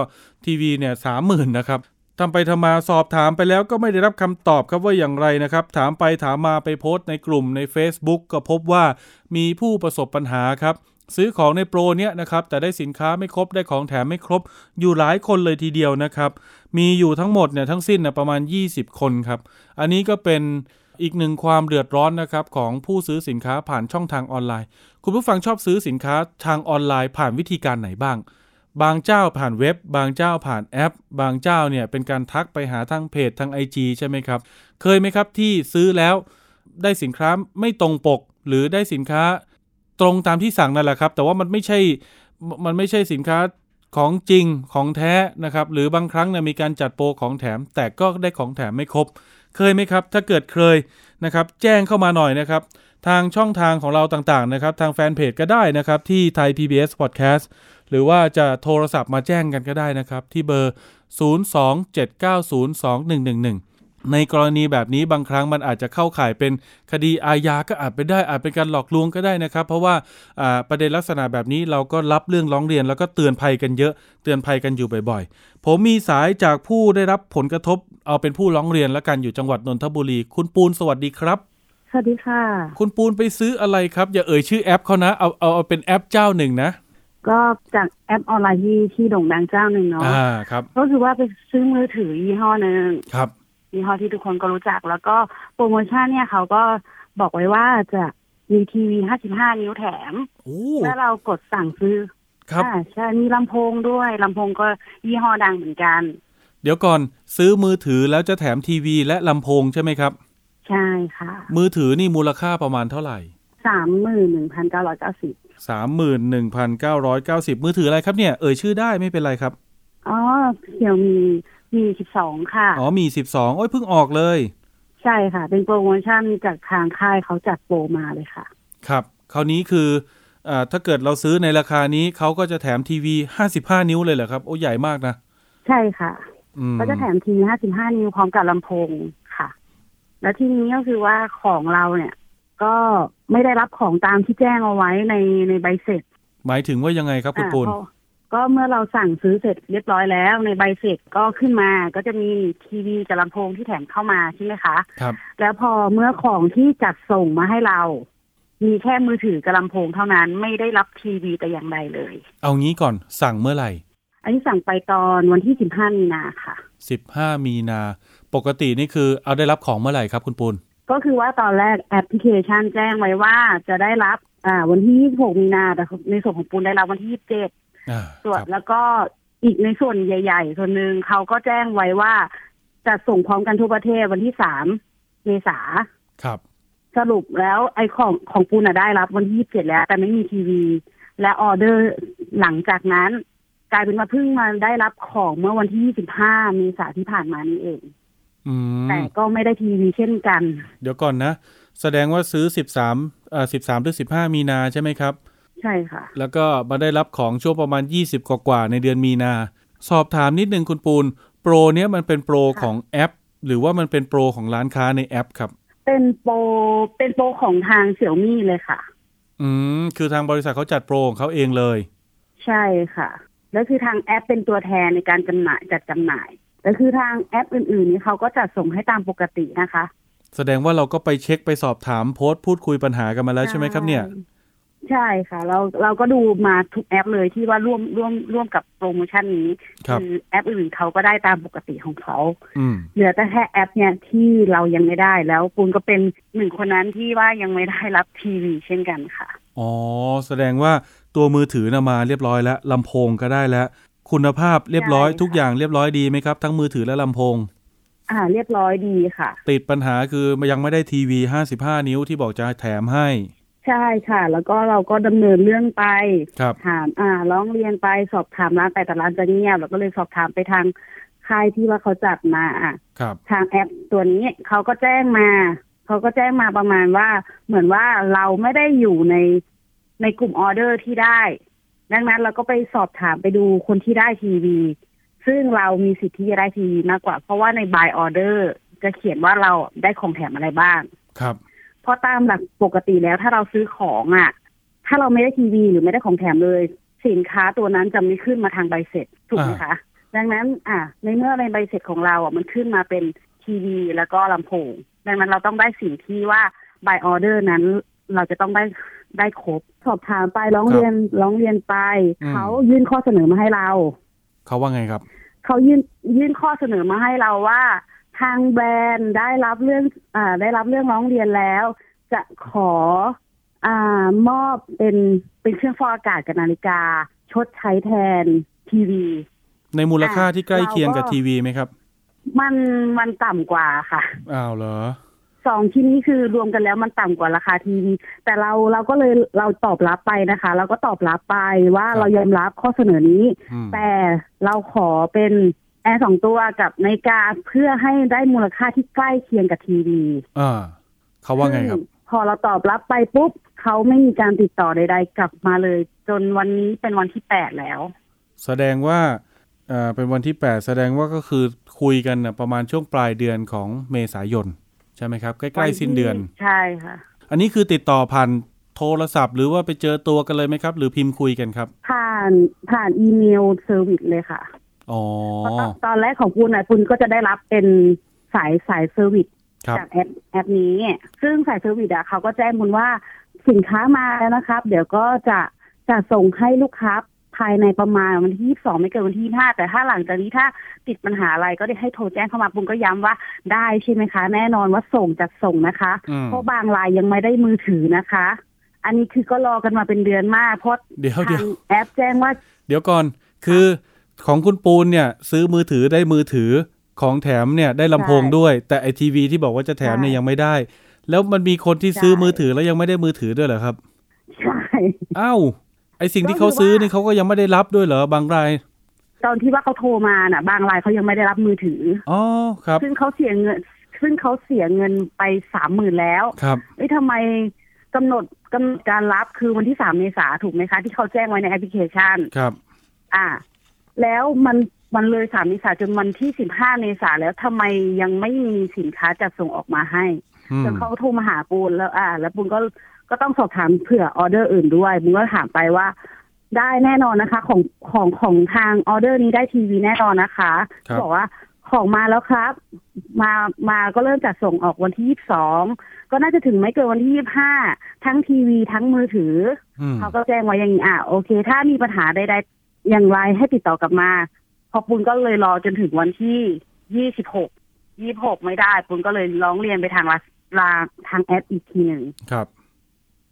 Speaker 2: ทีวีเนี่ยสามหมื่นนะครับ ทำไปทำมาสอบถามไปแล้วก็ไม่ได้รับคำตอบครับว่าอย่างไรนะครับ ถามไปถามมาไปโพสต์ในกลุ่มใน Facebook ก็พบว่ามีผู้ประสบปัญหาครับ ซื้อของในโปรเนี้ยนะครับแต่ได้สินค้าไม่ครบได้ของแถมไม่ครบ อยู่หลายคนเลยทีเดียวนะครับ มีอยู่ทั้งหมดเนี่ยทั้งสิ้นนะประมาณ 20 คนครับ อันนี้ก็เป็นอีกหนึ่งความเดือดร้อนนะครับของผู้ซื้อสินค้าผ่านช่องทางออนไลน์ คุณผู้ฟังชอบซื้อสินค้าทางออนไลน์ผ่านวิธีการไหนบ้าง บางเจ้าผ่านเว็บ บางเจ้าผ่านแอป บางเจ้าเนี่ยเป็นการทักไปหาทางเพจทาง IG ใช่ไหมครับ เคยไหมครับที่ซื้อแล้วได้สินค้าไม่ตรงปก หรือได้สินค้าตรงตามที่สั่งนั่นแหละครับ แต่ว่ามันไม่ใช่มันไม่ใช่สินค้าของจริงของแท้นะครับ หรือบางครั้งเนี่ยมีการจัดโปรของแถม แต่ก็ได้ของแถมไม่ครบ เคยไหมครับ ถ้าเกิดเคยนะครับ แจ้งเข้ามาหน่อยนะครับ ทางช่องทางของเราต่างๆนะครับ ทางแฟนเพจก็ได้นะครับ ที่ไทย PBS Podcast หรือว่าจะโทรศัพท์มาแจ้งกันก็ได้นะครับ ที่เบอร์ 027902111 ในกรณีแบบนี้บางครั้งมันอาจจะเข้าข่ายเป็นคดีอาญาก็อาจเป็นได้อาจเป็นการหลอกลวงก็ได้นะครับ เพราะว่าประเด็นลักษณะแบบนี้เราก็รับเรื่องร้องเรียนแล้วก็เตือนภัยกันเยอะเตือนภัยกันอยู่บ่อยๆ ผมมีสายจากผู้ได้รับผลกระทบเอาเป็นผู้ร้องเรียนแล้วกันอยู่จังหวัดนนทบุรี คุณปูนสวัสดีครับ
Speaker 5: สวัสดีค่ะ
Speaker 2: คุณปูนไปซื้ออะไรครับ อย่าเอ่ยชื่อแอปเขานะ เอาเอาเอาเป็นแอปเจ้าหนึ่งนะ
Speaker 5: ก็จากแอปออนไลน์ที่ที่โด่งดังเจ้าหนึ่งเนาะ
Speaker 2: อ่าครับ
Speaker 5: ก็คือว่าไปซื้อมือถือยี่ห้อหนึ่ง
Speaker 2: ครับ
Speaker 5: ยี่ห้อที่ทุกคนก็รู้จัก แล้วก็โปรโมชั่นเนี่ยเขาก็บอกไว้ว่าจะมีทีวี 55 นิ้วแถม
Speaker 2: โอ้
Speaker 5: แล้วเรากดสั่งซื้อ
Speaker 2: ครับ
Speaker 5: อ่าใช่มีลำโพงด้วยลำโพงก็ยี่ห้อดังเหมือนกัน
Speaker 2: เดี๋ยวก่อนซื้อมือถือแล้วจะแถมทีวีและลำโพงใช่ไหมครับ
Speaker 5: ใช่ค่ะ
Speaker 2: มือถือนี่มูลค่าประมาณเท่าไหร่
Speaker 5: สามหมื่นหนึ่งพันเก้าร้อยเก้าสิบ
Speaker 2: สามหมื่นหนึ่งพันเก้าร้อยเก้าสิบมือถืออะไรครับเนี่ย เอ่ยชื่อได้ไม่เป็นไรครับ
Speaker 5: อ๋อเสี่ยวมีมีสิบสองค่ะ
Speaker 2: อ๋อมีสิบสองโอ้ยเพิ่งออกเลย
Speaker 5: ใช่ค่ะ เป็นโปรโมชั่นจากทางค่ายเขาจัดโปรมาเลยค่ะ
Speaker 2: ครับ คราวนี้คืออ่าถ้าเกิดเราซื้อในราคานี้เขาก็จะแถมทีวีห้าสิบห้านิ้วเลยเหรอครับ โอ้ใหญ่มากนะ
Speaker 5: ใช่ค่ะ
Speaker 2: อืม
Speaker 5: ก็จะแถมทีวี55นิ้วพร้อมกับลำโพงค่ะ แล้วทีนี้ก็คือว่าของเราเนี่ย ก็ไม่ได้รับของตามที่แจ้งเอาไว้ในในใบเสร็จ
Speaker 2: หมายถึงว่ายังไงครับคุณปูน
Speaker 5: อ่าเพราะก็เมื่อเราสั่งซื้อเสร็จเรียบร้อยแล้ว ในใบเสร็จก็ขึ้นมาก็จะมีทีวีกับลำโพงที่แถมเข้ามาใช่ไหมคะ
Speaker 2: ครับ
Speaker 5: แล้วพอเมื่อของที่จัดส่งมาให้เรา มีแค่มือถือกับลำโพงเท่านั้นไม่ได้รับทีวีแต่อย่างใดเลย
Speaker 2: เอางี้ก่อนสั่งเมื่อไหร่
Speaker 5: อันนี้สั่งไปตอนวันที่15มีนาค่ะ
Speaker 2: สิบห้ามีนา ปกตินี่คือเอาได้รับของเมื่อไหร่ครับคุณปูน
Speaker 5: ก็คือว่าตอนแรกแอปพลิเคชันแจ้งไว้ว่าจะได้รับ อ่า วันที่ 26 มีนาแต่ในส่วนของปูนได้รับวันที่ 27
Speaker 2: อ่า
Speaker 5: ส่วน
Speaker 2: ครับ
Speaker 5: แล้วก็อีกในส่วนใหญ่ ๆ ส่วนหนึ่งเขาก็แจ้งไว้ว่า จะส่งพร้อมกันทั่วประเทศวันที่ 3 เมษา
Speaker 2: ครับ
Speaker 5: สรุปแล้วไอ้ของของปูนอะได้รับวันที่ 27 แล้ว แต่ไม่มีทีวี และออเดอร์หลังจากนั้น กลายเป็นว่าเพิ่งมาได้รับของเมื่อวันที่ 25 เมษาที่ผ่านมานี้เอง
Speaker 2: อืม
Speaker 5: แต่ก็ไม่ได้ทีวีเช่นกัน
Speaker 2: เดี๋ยวก่อนนะ แสดงว่าซื้อสิบสามอ่าสิบสามหรือสิบห้ามีนาใช่ไหมครับ
Speaker 5: ใช่ค่ะ
Speaker 2: แล้วก็มาได้รับของช่วงประมาณ20กว่ากว่าๆในเดือนมีนา สอบถามนิดนึงคุณปูน โปรเนี้ยมันเป็นโปร
Speaker 5: ค่ะ
Speaker 2: ของแอป หรือว่ามันเป็นโปรของร้านค้าในแอปครับ
Speaker 5: เป็นโปรเป็นโปรของทางเสี่ยวมี่เลยค่ะ
Speaker 2: อืม คือทางบริษัทเขาจัดโปรของเขาเองเลย
Speaker 5: ใช่ค่ะ แล้วคือทางแอปเป็นตัวแทนในการจำหน่ายจัดจำหน่าย แล้วคือทางแอปอื่นๆนี่เขาก็จัดส่งให้ตามปกตินะคะ
Speaker 2: แสดงว่าเราก็ไปเช็คไปสอบถามโพสต์พูดคุยปัญหากันมาแล้วใช่ไหมครับเนี่ย
Speaker 5: ใช่ค่ะ เราเราก็ดูมาทุกแอปเลยที่ว่าร่วมร่วมร่วมกับโปรโมชั่นนี้
Speaker 2: ครับ
Speaker 5: อแอปอื่นเขาก็ได้ตามปกติของเขา
Speaker 2: อืม
Speaker 5: เหลือแต่แค่แอปเนี่ยที่เรายังไม่ได้แล้วปูนก็เป็นหนึ่งคนนั้นที่ว่ายังไม่ได้รับทีวีเช่นกันค่ะ
Speaker 2: อ๋อแสดงว่าตัวมือถือนะมาเรียบร้อยแล้วลำโพงก็ได้แล้ว คุณภาพเรียบร้อย
Speaker 5: ใช่ค่ะ
Speaker 2: ทุกอย่างเรียบร้อยดีไหมครับ ทั้งมือถือและลำโพง
Speaker 5: อ่า เรียบร้อยดีค่ะ
Speaker 2: ติดปัญหาคือยังไม่ได้ทีวี55นิ้วที่บอกจะแถมให้
Speaker 5: ใช่ค่ะ แล้วก็เราก็ดำเนินเรื่องไป
Speaker 2: ครับ
Speaker 5: ถามอ่าร้องเรียนไปสอบถามร้านไปแต่ร้านจะเงียบเราก็เลยสอบถามไปทางค่ายที่ว่าเขาจัดมาอะ
Speaker 2: ครับ
Speaker 5: ทางแอปตัวนี้เขาก็แจ้งมาเขาก็แจ้งมาประมาณว่าเหมือนว่าเราไม่ได้อยู่ในในกลุ่มออเดอร์ที่ได้ ดังนั้นเราก็ไปสอบถามไปดูคนที่ได้ทีวี ซึ่งเรามีสิทธิ์ที่จะได้ทีวีมากกว่า เพราะว่าใน buy order จะเขียนว่าเราได้ของแถมอะไรบ้าง
Speaker 2: ครับ
Speaker 5: เพราะตามหลักปกติแล้วถ้าเราซื้อของอะ ถ้าเราไม่ได้ทีวีหรือไม่ได้ของแถมเลย สินค้าตัวนั้นจะไม่ขึ้นมาทางใบเสร็จถูกไหมคะ ดังนั้น อะในเมื่อในใบเสร็จของเราอะมันขึ้นมาเป็นทีวีแล้วก็ลำโพง ดังนั้นเราต้องได้สิ่งที่ว่า by order นั้นเราจะต้องได้ ได้ครบ สอบถามไปร้องเรียนร้องเรียนไป
Speaker 2: อืม
Speaker 5: เขายื่นข้อเสนอมาให้เรา
Speaker 2: เขาว่าไงครับ
Speaker 5: เขายื่นยื่นข้อเสนอมาให้เราว่า ทางแบรนด์ได้รับเรื่องอ่าได้รับเรื่องร้องเรียนแล้ว จะขออ่ามอบเป็นเป็นเครื่องฟอกอากาศกับนาฬิกา ชดใช้แทนทีวี
Speaker 2: ในมูลค่าที่ใกล้เคียงกับ
Speaker 5: เราก็
Speaker 2: ทีวีไหมครับ
Speaker 5: มันมันต่ำกว่าค่ะ
Speaker 2: อ้าวเหรอ
Speaker 5: สองที่นี้คือรวมกันแล้วมันต่ำกว่าราคาทีวีแต่เราเราก็เลยเราตอบรับไปนะคะ เราก็ตอบรับไปว่า
Speaker 2: ครับ
Speaker 5: เรายอมรับข้อเสนอนี้
Speaker 2: อืม
Speaker 5: แต่เราขอเป็นแอร์สองตัวกับนาฬิกาเพื่อให้ได้มูลค่าที่ใกล้เคียงกับทีวี
Speaker 2: อ่าเขาว่าไงครับ
Speaker 5: ซึ่พอเราตอบรับไปปุ๊บเขาไม่มีการติดต่อใด ๆ กลับมาเลย จนวันนี้เป็นวันที่แปดแล้ว
Speaker 2: แสดงว่าเอ่อเป็นวันที่8แสดงว่าก็คือคุยกันนะประมาณช่วงปลายเดือนของเมษายนใช่ไหมครับใกล้ๆสิ้นเดือน
Speaker 5: ใช่ค่ะ
Speaker 2: อันนี้คือติดต่อผ่านโทรศัพท์ หรือว่าไปเจอตัวกันเลยไหมครับ หรือพิมพ์คุยกันครับ
Speaker 5: ผ่านผ่านอีเมล service เลยค่ะ
Speaker 2: อ๋อ
Speaker 5: เพราะตอนตอนแรกของปูนนะปูนก็จะได้รับเป็นสายสาย service
Speaker 2: ครับ
Speaker 5: จากแอปแอปนี้ ซึ่งสาย service อะเขาก็แจ้งปูนว่าสินค้ามาแล้วนะครับ เดี๋ยวก็จะจะส่งให้ลูกค้า ภายในประมาณวันที่ 22 ไม่เกินวันที่5แต่ถ้าหลังจากนี้ถ้าติดปัญหาอะไรก็ได้ให้โทรแจ้งเข้ามาปูนก็ย้ำว่าได้ใช่ไหมคะ แน่นอนว่าส่งจัดส่งนะคะ
Speaker 2: อืม
Speaker 5: เพราะบางรายยังไม่ได้มือถือนะคะ อันนี้คือก็รอกันมาเป็นเดือนมากเพราะ
Speaker 2: เดี๋ยว
Speaker 5: ทา
Speaker 2: เดี๋ยว
Speaker 5: งแอปแจ้งว่า
Speaker 2: เดี๋ยวก่อนคือของคุณปูนเนี่ย ซื้อมือถือได้มือถือของแถมเนี่ยได้ลำโพง
Speaker 5: ใช่
Speaker 2: ด้วย แต่ไอทีวีที่บอกว่าจะแถมเนี่ย
Speaker 5: ใช่
Speaker 2: ยังไม่ได้ แล้วมันมีคนที่ซื้อ
Speaker 5: ใช่
Speaker 2: มือถือแล้วยังไม่ได้มือถือด้วยเหรอครับ
Speaker 5: ใช่
Speaker 2: อ้าวไอ สิ่งที่
Speaker 5: ก็
Speaker 2: เขา
Speaker 5: คือ
Speaker 2: ซื้อ
Speaker 5: ว่า
Speaker 2: นี่เขาก็ยังไม่ได้รับด้วยเหรอบางราย
Speaker 5: ตอนที่ว่าเขาโทรมาน่ะ บางรายเขายังไม่ได้รับมือถือ
Speaker 2: อ๋อครับ
Speaker 5: ซึ่งเขาเสียเงิน ซึ่งเขาเสียเงินไปสามหมื่นแล้ว
Speaker 2: ครับ
Speaker 5: เอ้ยทำไมกำหนดกำหนดการรับคือวันที่สามเมษาถูกไหมคะ ที่เขาแจ้งไว้ในแอปพลิเคชัน
Speaker 2: ครับ
Speaker 5: อ่า แล้วมันมันเลยสามเมษาจนวันที่สิบห้าเมษาแล้วทำไมยังไม่มีสินค้าจัดส่งออกมาให้
Speaker 2: อืม
Speaker 5: จนเขาโทรมาหาปูนแล้ว อ่า แล้วปูนก็ก็ต้องสอบถามเผื่อออเดอร์อื่นด้วยปูนก็ถามไปว่า ได้แน่นอนนะคะ ของของของทางออเดอร์นี้ได้ทีวีแน่นอนนะคะ
Speaker 2: ครับ
Speaker 5: บอกว่าของมาแล้วครับ มามาก็เริ่มจัดส่งออกวันที่ยี่สิบสองก็น่าจะถึงไม่เกินวันที่ยี่สิบห้าทั้งทีวีทั้งมือถือ
Speaker 2: อืม
Speaker 5: เขาก็แจ้งไว้อย่างนี้อะโอเค ถ้ามีปัญหาใดๆอย่างไรให้ติดต่อกลับมาพอปุณก็เลยรอจนถึงวันที่ยี่สิบหกยี่หกไม่ได้ปุณก็เลยร้องเรียนไปทาง ลาลาทางแอปอีกทีหนึ่ง
Speaker 2: ครับ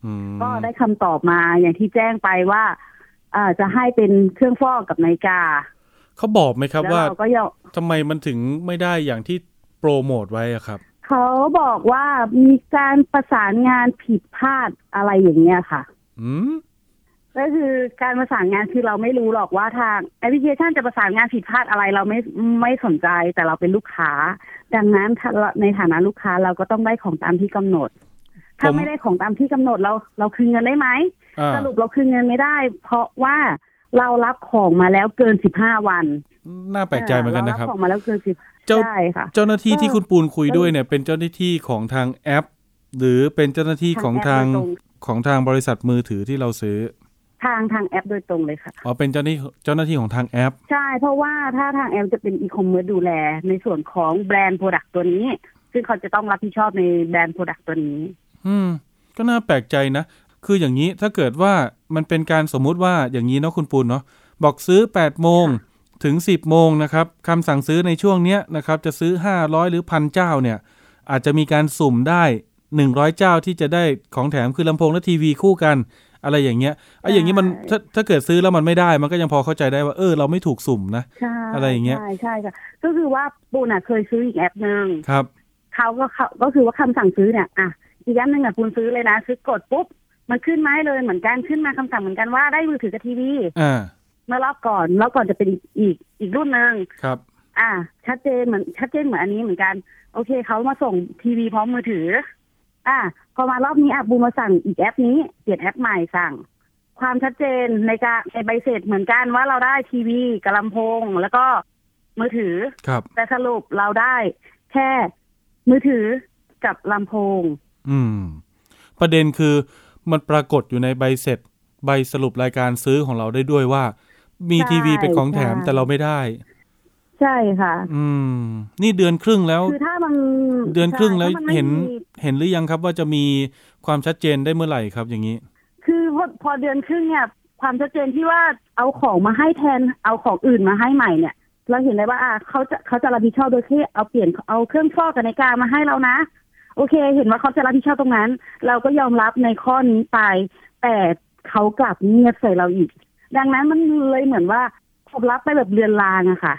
Speaker 2: อืม
Speaker 5: ก็ได้คำตอบมาอย่างที่แจ้งไปว่าอ่าจะให้เป็นเครื่องฟอกกับนาฬิกา
Speaker 2: เขาบอกไหมครับ
Speaker 5: แล้ว
Speaker 2: ว่า
Speaker 5: เราก็ยอม
Speaker 2: ทำไมมันถึงไม่ได้อย่างที่โปรโมทไว้อะครับ
Speaker 5: เขาบอกว่ามีการประสานงานผิดพลาดอะไรอย่างเงี้ยค่ะ
Speaker 2: อืม
Speaker 5: ก็คือการประสานงานคือเราไม่รู้หรอกว่าทางแอปพลิเคชันจะประสานงานผิดพลาดอะไรเราไม่ไม่สนใจแต่เราเป็นลูกค้า ดังนั้นถ้าเราในฐานะลูกค้าเราก็ต้องได้ของตามที่กำหนด ถ้า
Speaker 2: ผม
Speaker 5: ไม่ได้ของตามที่กำหนดเราเราคืนเงินได้ไหม
Speaker 2: อ่า
Speaker 5: สรุปเราคืนเงินไม่ได้ เพราะว่าเรารับของมาแล้วเกินสิบห้าวัน
Speaker 2: น่าแปลกใจเหมือนกันนะครับ
Speaker 5: เารับของมาแล้วเกินสิบ
Speaker 2: เจ้า
Speaker 5: ใช่ค่ะ
Speaker 2: เจ้าหน้าที่
Speaker 5: ก็
Speaker 2: ที่คุณปูนคุยด้วยเนี่ย เป็นเจ้าหน้าที่ของทางแอป หรือเป็นเจ้าหน้าที่ของทาง
Speaker 5: ทางแอปโดยตรง
Speaker 2: ของทางบริษัทมือถือที่เราซื้อ
Speaker 5: ทางทางแอปโดยตรงเลยค่ะ
Speaker 2: อ๋อเป็นเจ้าหน้าที่เจ้าหน้าที่ของทางแอป
Speaker 5: ใช่ เพราะว่าถ้าทางแอปจะเป็นอีคอมเมิร์ซดูแล ในส่วนของ brand product ตัวนี้ ซึ่งเขาจะต้องรับผิดชอบใน brand product ตัวนี้
Speaker 2: อืม ก็น่าแปลกใจนะ คืออย่างนี้ถ้าเกิดว่ามันเป็นการสมมุติว่าอย่างนี้เนาะคุณปูนเนาะบอกซื้อ8โมงถึง 10โมงนะครับคำสั่งซื้อในช่วงเนี้ยนะครับ จะซื้อ 500 หรือพันเจ้าเนี่ย อาจจะมีการสุ่มได้ 100 เจ้าที่จะได้ของแถมคือลำโพงและทีวีคู่กัน อะไรอย่างเงี้ยไอ้อย่างนี้มันถ้าถ้าเกิดซื้อแล้วมันไม่ได้ มันก็ยังพอเข้าใจได้ว่า เออ เราไม่ถูกสุ่มนะ
Speaker 5: ใช่
Speaker 2: อะไรอย่างเงี้ย
Speaker 5: ใช่ใช่ค่ะก็คือว่าปูนอะเคยซื้ออีกแอปหนึ่ง
Speaker 2: ครับ
Speaker 5: เขาก็เขาก็คือว่าคำสั่งซื้อเนี่ยอะอีกแอปหนึ่งอะปูนซื้อเลยนะซื้อกดปุ๊บมันขึ้นมาให้เลยเหมือนกันขึ้นมาคำสั่งเหมือนกันว่าได้มือถือกับทีวี
Speaker 2: อ่า
Speaker 5: เมื่อรอบก่อนรอบก่อนจะเป็นอีกอีกอีกรุ่นหนึ่ง
Speaker 2: ครับ
Speaker 5: อ่า ชัดเจนเหมือนชัดเจนเหมือนอันนี้เหมือนกัน โอเคเขามาส่งทีวีพร้อมมือถือ อ่า พอมารอบนี้อะบูมมาสั่งอีกแอปนี้เปลี่ยนแอปใหม่สั่ง ความชัดเจนในการในใบเสร็จเหมือนกันว่าเราได้ทีวีกับลำโพง แล้วก็มือถือ
Speaker 2: ครับ
Speaker 5: แต่สรุปเราได้แค่มือถือกับลำโพง
Speaker 2: อืม ประเด็นคือมันปรากฏอยู่ในใบเสร็จ ใบสรุปรายการซื้อของเราได้ด้วยว่า มี
Speaker 5: ใช่
Speaker 2: ทีวีเป็นของแถม
Speaker 5: ใช่
Speaker 2: แต่เราไม่ได้
Speaker 5: ใช่ค่ะ
Speaker 2: อืม นี่เดือนครึ่งแล้ว
Speaker 5: คือถ้ามัน
Speaker 2: เดือนครึ่งแล้ว
Speaker 5: ใช่ถ้ามัไม่
Speaker 2: เห็น
Speaker 5: มี
Speaker 2: เห็นหรือยังครับว่าจะมีความชัดเจนได้เมื่อไหร่ครับ อย่างนี้
Speaker 5: พอพอเดือนครึ่งเนี่ย ความชัดเจนที่ว่าเอาของมาให้แทนเอาของอื่นมาให้ใหม่เนี่ย เราเห็นได้ว่าอ่าเขาจะเขาจะรับผิดชอบโดยที่เอาเปลี่ยนเอาเครื่องฟอกกับนาฬิกามาให้เรานะ โอเค เห็นว่าเขาจะรับผิดชอบตรงนั้น เราก็ยอมรับในข้อนี้ไป แต่เขากลับเงียบใส่เราอีก ดังนั้นมันเลยเหมือนว่าผมรับไปแบบเรือนรางอะค่ะ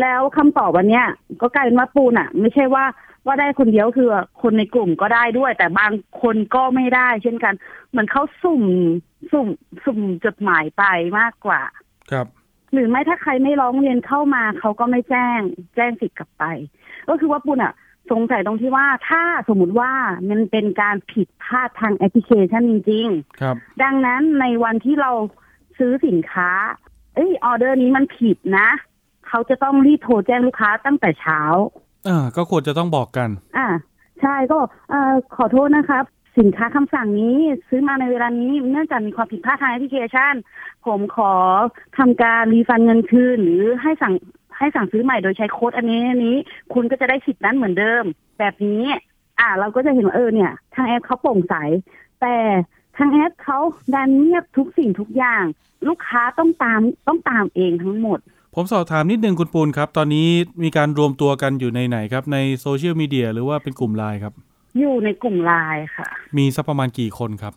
Speaker 5: แล้วคำตอบวันเนี้ยก็กลายเป็นว่าปูนอะไม่ใช่ว่าว่าได้คนเดียวคือคนในกลุ่มก็ได้ด้วย แต่บางคนก็ไม่ได้ เช่นกัน เหมือนเขาสุ่มสุ่มสุ่มจดหมายไปมากกว่า
Speaker 2: ครับ
Speaker 5: หรือไม่ถ้าใครไม่ร้องเรียนเข้ามาเขาก็ไม่แจ้ง แจ้งสิทธิ์กลับไป ก็คือว่าปุณอะสงสัยตรงที่ว่าถ้าสมมติว่ามันเป็นการผิดพลาดทางแอปพลิเคชันจริง
Speaker 2: ครับ
Speaker 5: ๆดังนั้นในวันที่เราซื้อสินค้า เอ้ยออเดอร์นี้มันผิดนะ เขาจะต้องรีบโทรแจ้งลูกค้าตั้งแต่เช้า
Speaker 2: อ่า ก็ควรจะต้องบอกกัน
Speaker 5: อ่า ใช่ก็บอกเอ่อขอโทษนะครับ สินค้าคำสั่งนี้ซื้อมาในเวลานี้เนื่องจากมีความผิดพลาดทางแอปพลิเคชัน ผมขอทำการ refund เงินคืน หรือให้สั่งให้สั่งซื้อใหม่โดยใช้โค้ดอันนี้อันนี้ คุณก็จะได้สิทธิ์นั้นเหมือนเดิม แบบนี้ อ่า เราก็จะเห็นว่าเออเนี่ย ทางแอปเขาโปร่งใส แต่ทางแอปเขาดันเงียบทุกสิ่งทุกอย่าง ลูกค้าต้องตามต้องตามเองทั้งหมด
Speaker 2: ผมสอบถามนิดนึงคุณปูนครับ ตอนนี้มีการรวมตัวกันอยู่ในไหนครับ ในโซเชียลมีเดียหรือว่าเป็นกลุ่มไลน์ครับ
Speaker 5: อยู่ในกลุ่มไลน์ค่ะ
Speaker 2: มีสักประมาณกี่คนครับ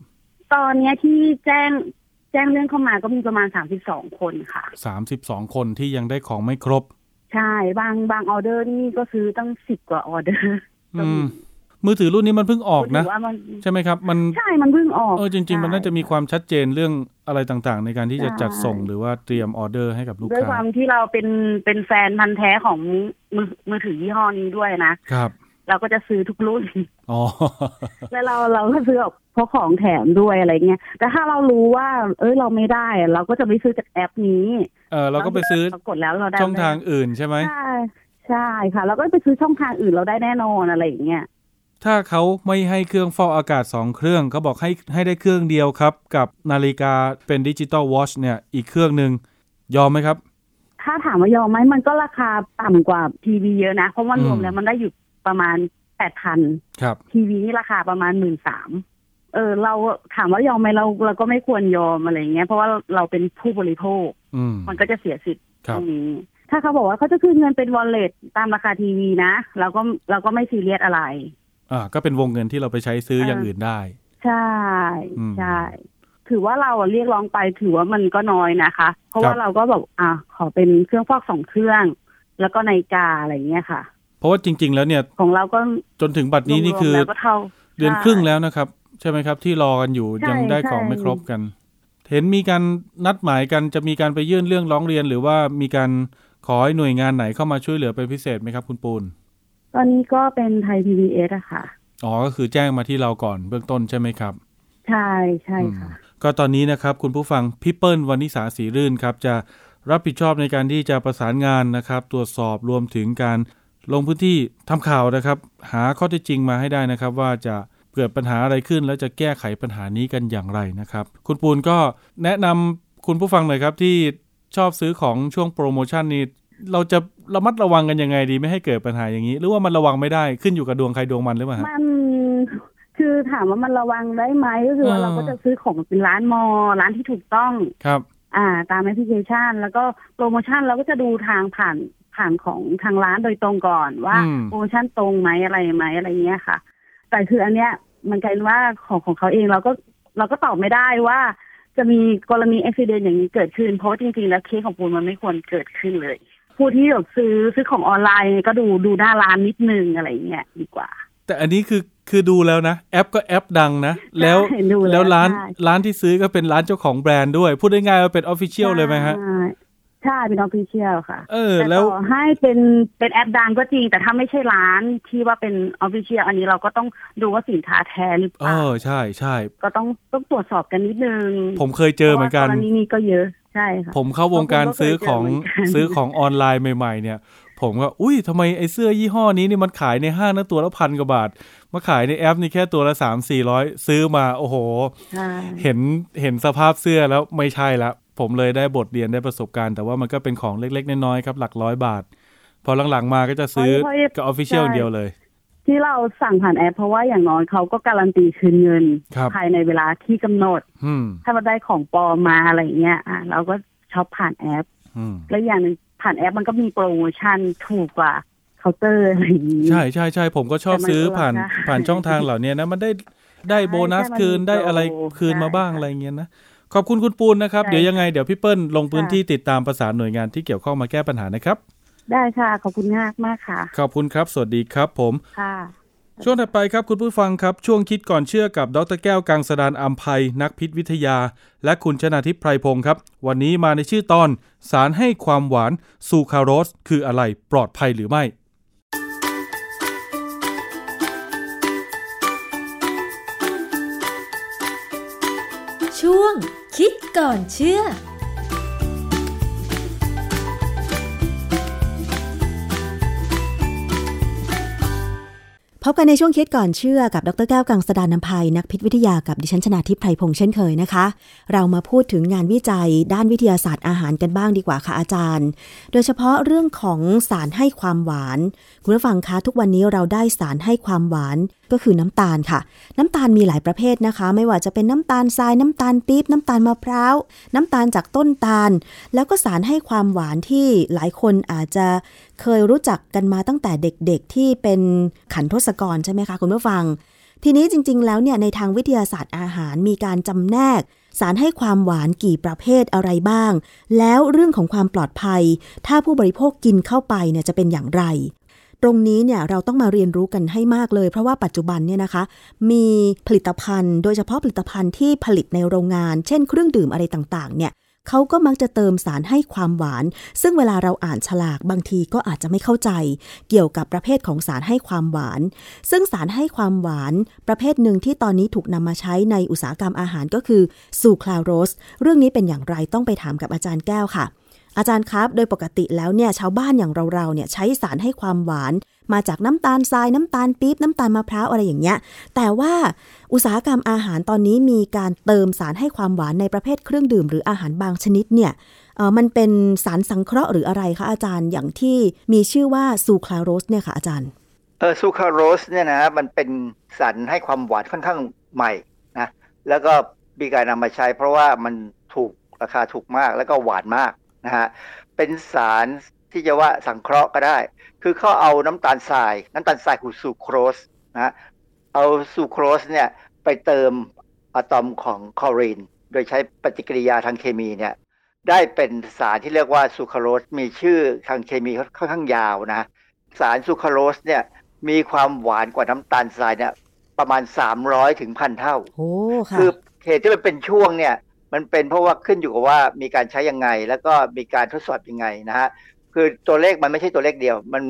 Speaker 5: ตอนเนี้ยที่แจ้งแจ้งเรื่องเข้ามาก็มีประมาณสามสิบสองคนค่ะ
Speaker 2: สามสิบสองคนที่ยังได้ของไม่ครบ
Speaker 5: ใช่ บางบางออเดอร์นี่ก็ซื้อตั้งสิบกว่าออเดอร์
Speaker 2: อื มมือถือรุ่นนี้มันเพิ่งออกนะ
Speaker 5: ถือว่ามัน
Speaker 2: ใช่ไหมครับ มัน
Speaker 5: ใช่มันเพิ่งออก
Speaker 2: เออจริง ๆ มันน่าจะมีความชัดเจนเรื่องอะไรต่างๆ ในการที่จะ
Speaker 5: ใช่
Speaker 2: จัดส่งหรือว่าเตรียมออเดอร์ให้กับลูก
Speaker 5: ด้วยค
Speaker 2: ค้า
Speaker 5: วามที่เราเป็นเป็นแฟนพันธุ์แท้ของมือมือถือยี่ห้อนี้ด้วยนะ
Speaker 2: ครับ
Speaker 5: เราก็จะซื้อทุกรุ่น
Speaker 2: อ๋อ
Speaker 5: แล้วเราเราก็ซื้อเพราะของแถมด้วยอะไรเงี้ยแต่ถ้าเรารู้ว่า เอ้ยเราไม่ได้อะเราก็จะไม่ซื้อจากแอปนี้
Speaker 2: เออเราก็ไปซื้อ
Speaker 5: เรากดแล้วเราได้
Speaker 2: ช่องทางอื่นใช่ไหม
Speaker 5: ใช่ใช่ค่ะ เราก็ไปซื้อช่องทางอื่นเราได้แน่นอนอะไรอย่างเงี้ย
Speaker 2: ถ้าเขาไม่ให้เครื่องฟอกอากาศ 2 เครื่องเขาบอกให้ให้ได้เครื่องเดียวครับ กับนาฬิกาเป็นดิจิตอลวอชเนี่ยอีกเครื่องหนึ่งยอมไหมครับ
Speaker 5: ถ้าถามว่ายอมไหมมันก็ราคาต่ำกว่าทีวีเยอะนะ เพราะว่า
Speaker 2: อืม
Speaker 5: รวมแล้วมันได้อยู่ประมาณแปดพัน
Speaker 2: ครับ
Speaker 5: ทีวีนี่ราคาประมาณหมื่นสามเออเราถามว่ายอมไหมเราเราก็ไม่ควรยอมอะไรเงี้ยเพราะว่าเราเป็นผู้บริโภค
Speaker 2: อืม
Speaker 5: มันก็จะเสียสิทธิ์
Speaker 2: ครั
Speaker 5: ต
Speaker 2: บ
Speaker 5: รงนี้ ถ้าเขาบอกว่าเขาจะคืนเงินเป็นวอลเล็ตตามราคาทีวีนะเราก็เราก็ไม่ซีเรียสอะไร
Speaker 2: อ่า ก็เป็นวงเงินที่เราไปใช้ซื้ออย่างอื่นได้
Speaker 5: ใช่
Speaker 2: อืม
Speaker 5: ใช่ถือว่าเราอะเรียกร้องไปถือว่ามันก็น้อยนะคะ เพราะว่า
Speaker 2: ครับ
Speaker 5: เราก็แบบอะขอเป็นเครื่องฟอกสองเครื่อง แล้วก็นาฬิกาอะไรเงี้ยค่ะ
Speaker 2: เพราะว่าจริง ๆ แล้วเนี่ย
Speaker 5: ของเราก็
Speaker 2: จนถึงบัดนี้นี่คือ
Speaker 5: รวมๆแล้วก็เท่า
Speaker 2: เดือนครึ่งแล้วนะครับ ใช่ไหมครับ ที่รอกันอยู่
Speaker 5: ใช่
Speaker 2: ยังได้ของ
Speaker 5: ใช่
Speaker 2: ไม่ครบกัน เห็นมีการนัดหมายกันจะมีการไปยื่นเรื่องร้องเรียน หรือว่ามีการขอให้หน่วยงานไหนเข้ามาช่วยเหลือเป็นพิเศษไหมครับ คุณปูน
Speaker 5: ตอนนี้ก็เป็นไทย PBS อะค่ะ
Speaker 2: อ๋อ ก็คือแจ้งมาที่เราก่อนเบื้องต้นใช่ไหมครับ
Speaker 5: ใช่ใช่ค่ะ
Speaker 2: อืมก็ตอนนี้นะครับ คุณผู้ฟังพี่เปิ้ลวันนิสาสีรื่นครับ จะรับผิดชอบในการที่จะประสานงานนะครับ ตรวจสอบรวมถึงการลงพื้นที่ทำข่าวนะครับ หาข้อเท็จจริงมาให้ได้นะครับ ว่าจะเกิดปัญหาอะไรขึ้น แล้วจะแก้ไขปัญหานี้กันอย่างไรนะครับ คุณปูนก็แนะนำคุณผู้ฟังหน่อยครับที่ชอบซื้อของช่วงโปรโมชั่นนี้ เราจะระมัดระวังกันยังไงดีไม่ให้เกิดปัญหาอย่างนี้ หรือว่ามันระวังไม่ได้ขึ้นอยู่กับดวงใครดวงมันหรือเปล่าฮะ
Speaker 5: มันคือถามว่ามันระวังได้ไหมก็คือว่า
Speaker 2: เออ
Speaker 5: เราก็จะซื้อของเป็นร้านมอร้านที่ถูกต้อง
Speaker 2: ครับ
Speaker 5: อ่า ตามแอปพลิเคชัน แล้วก็โปรโมชั่นเราก็จะดูทางผ่านผ่านของทางร้านโดยตรงก่อนว่า
Speaker 2: อืม
Speaker 5: โปรโมชั่นตรงไหมอะไรไหมอะไรเงี้ยค่ะ แต่คืออันเนี้ยมันกลายเป็นว่าของของเขาเองเราก็เราก็ตอบไม่ได้ว่าจะมีกรณีอุบิเหตุอย่างนี้เกิดขึ้น เพราะว่าจริงๆ แล้วเคสของปูนมันไม่ควรเกิดขึ้นเลย ผู้ที่แบบซื้อซื้อของออนไลน์ก็ดูดูหน้าร้านนิดนึงอะไรเงี้ยดีกว่า
Speaker 2: แต่อันนี้คือคือดูแล้วนะ แอปก็แอปดังนะ แล้ว
Speaker 5: ใช่ดูแล้ว
Speaker 2: แล้วร้าน
Speaker 5: ใช่
Speaker 2: ร้านที่ซื้อก็เป็นร้านเจ้าของแบรนด์ด้วย พูดได้ง่ายว่าเป็นออฟฟิเชียลเลยไหมฮะ
Speaker 5: ใใช่ใช่เป็น official ค่ะ
Speaker 2: เออ
Speaker 5: แต่
Speaker 2: แล้ว
Speaker 5: ต่อให้เป็นเป็นแอปดังก็จริง แต่ถ้าไม่ใช่ร้านที่ว่าเป็น official อันนี้เราก็ต้องดูว่าสินค้าแท้หรือเป
Speaker 2: เอ
Speaker 5: ล่า
Speaker 2: อใช่ใช่
Speaker 5: ก็ต้องต้องตรวจสอบกันนิดนึง
Speaker 2: ผมเคยเจอเหมือนกัน
Speaker 5: พราะว่ากรณีนี้ก็เยอะ ใช่ค่ะ
Speaker 2: ผมเข้าวงการ
Speaker 5: ผมก็เคย
Speaker 2: ซื้อของ
Speaker 5: เจอเหมือนกัน
Speaker 2: ซื้อของออนไลน์ใหม่ๆ เนี่ย ผมก็อุ้ยทำไมไอ้เสื้อยี่ห้อนี้นี่มันขายในห้างนั่นตัวละพันกว่าบาท มาขายในแอปนี่แค่ตัวละสามสี่ร้อยซื้อมาโอ้โห
Speaker 5: ใช่
Speaker 2: เห็นเห็นสภาพเสื้อแล้วไม่ใช่ละผมเลยได้บทเรียนได้ประสบการณ์แต่ว่ามันก็เป็นของเล็กๆน้อยๆครับหลักร้อยบาท พอหลังๆมาก็จะซื้อกับ official เดียวเลย
Speaker 5: ที่เราสั่งผ่านแอป เพราะว่าอย่างน้อยเขาก็การันตีคืนเงิน
Speaker 2: ครับ
Speaker 5: ภายในเวลาที่กำหนด
Speaker 2: อืม
Speaker 5: ถ้ามันได้ของปลอมมาอะไรเงี้ยอะเราก็ช็อปผ่านแอป
Speaker 2: อืม
Speaker 5: แล้วอย่างหนึ่งผ่านแอปมันก็มีโปรโมชั่นถูกกว่าเคาน์เตอร์อะไรอย่างนี้
Speaker 2: ใช่ใช่ใช่ผมก็ชอบ
Speaker 5: แต่มัน
Speaker 2: ซื้อ
Speaker 5: ก็
Speaker 2: ผ่าน
Speaker 5: ราคา
Speaker 2: ผ่านช่องทางเหล่านี้นะ มันได้ได้โบนัส
Speaker 5: ใช่
Speaker 2: คืน
Speaker 5: มันมี
Speaker 2: ได้อะไร
Speaker 5: โปร
Speaker 2: คืนมา
Speaker 5: ใช่
Speaker 2: บ้าง
Speaker 5: ค่ะ
Speaker 2: อะไรเงี้ยนะขอบคุณคุณปูนนะครับ
Speaker 5: ใช่
Speaker 2: เดี๋ยวยังไงเดี๋ยวพี่เปิ้ลลงพื้น
Speaker 5: ค่ะ
Speaker 2: ที่ติดตามประสานหน่วยงานที่เกี่ยวข้องมาแก้ปัญหานะครับ
Speaker 5: ได้ค่ะ ขอบคุณมากมากค่ะ
Speaker 2: ขอบคุณครับ สวัสดีครับผม
Speaker 5: ค่ะ
Speaker 2: ช่วงถัดไปครับคุณผู้ฟังครับ ช่วงคิดก่อนเชื่อกับดรแก้วกังสดานอัมภัยนักพิษวิทยา และคุณชนาทิพย์ไพรพงศ์ครับ วันนี้มาในชื่อตอน สารให้ความหวานซูคราโรส คืออะไรปลอดภัยหรือไม่
Speaker 6: ช่วงคิดก่อนเชื่อ
Speaker 7: พบกันในช่วงคิดก่อนเชื่อกับดรแก้วกังสดานนภัยนักพิษวิทยากับดิฉันชนาทิพย์ไพรพงษ์เช่นเคยนะคะ เรามาพูดถึงงานวิจัยด้านวิทยาศาสตร์อาหารกันบ้างดีกว่าค่ะอาจารย์ โดยเฉพาะเรื่องของสารให้ความหวาน คุณผู้ฟังคะทุกวันนี้เราได้สารให้ความหวาน ก็คือน้ำตาลค่ะ น้ำตาลมีหลายประเภทนะคะ ไม่ว่าจะเป็นน้ำตาลทรายน้ำตาลปี๊บน้ำตาลมะพร้าวน้ำตาลจากต้นตาล แล้วก็สารให้ความหวานที่หลายคนอาจจะเคยรู้จักกันมาตั้งแต่เด็กๆที่เป็นขันทศกรใช่ไหมคะคุณผู้ฟัง ทีนี้จริง ๆ แล้วเนี่ยในทางวิทยาศาสตร์อาหารมีการจำแนกสารให้ความหวานกี่ประเภทอะไรบ้าง แล้วเรื่องของความปลอดภัย ถ้าผู้บริโภคกินเข้าไปเนี่ยจะเป็นอย่างไร ตรงนี้เนี่ยเราต้องมาเรียนรู้กันให้มากเลย เพราะว่าปัจจุบันเนี่ยนะคะ มีผลิตภัณฑ์ โดยเฉพาะผลิตภัณฑ์ที่ผลิตในโรงงาน เช่นเครื่องดื่มอะไรต่างๆ เนี่ยเขาก็มักจะเติมสารให้ความหวาน ซึ่งเวลาเราอ่านฉลากบางทีก็อาจจะไม่เข้าใจ เกี่ยวกับประเภทของสารให้ความหวาน ซึ่งสารให้ความหวาน ประเภทหนึ่งที่ตอนนี้ถูกนำมาใช้ในอุตสาหกรรมอาหารก็คือซูคลาโรส เรื่องนี้เป็นอย่างไรต้องไปถามกับอาจารย์แก้วค่ะ อาจารย์ครับ โดยปกติแล้วเนี่ยชาวบ้านอย่างเราๆเนี่ยใช้สารให้ความหวาน มาจากน้ำตาลทรายน้ำตาลปี๊บน้ำตาลมะพร้าวอะไรอย่างเงี้ย แต่ว่าอุตสาหกรรมอาหารตอนนี้มีการเติมสารให้ความหวานในประเภทเครื่องดื่ม หรืออาหารบางชนิดเนี่ยมันเป็นสารสังเคราะห์หรืออะไรคะอาจารย์อย่างที่มีชื่อว่าซูคลาโรสเนี่ยค่ะอาจารย์
Speaker 8: เออซูคราโรสเนี่ยนะมันเป็นสารให้ความหวานค่อนข้างใหม่นะแล้วก็มีการนำมาใช้เพราะว่ามันถูกราคาถูกมากแล้วก็หวานมาก นะฮะเป็นสารที่จะว่าสังเคราะห์ก็ได้ คือเขาเอาน้ำตาลทราย น้ำตาลทรายคือซูโครสนะเอาซูโครสเนี่ยไปเติมอะตอมของคลอรีน โดยใช้ปฏิกิริยาทางเคมีเนี่ยได้เป็นสารที่เรียกว่าซูคราโรสมีชื่อทางเคมีค่อนข้างยาวนะ สารซูคราโรสเนี่ยมีความหวานกว่าน้ำตาลทรายเนี่ยประมาณ 300ถึงพันเท่า
Speaker 7: โอ้ค่ะ
Speaker 8: คือเหตุที่มันเป็นช่วงเนี่ย มันเป็นเพราะว่าขึ้นอยู่กับว่ามีการใช้ยังไง แล้วก็มีการทดสอบยังไงนะฮะคือตัวเลขมันไม่ใช่ตัวเลขเดียว มัน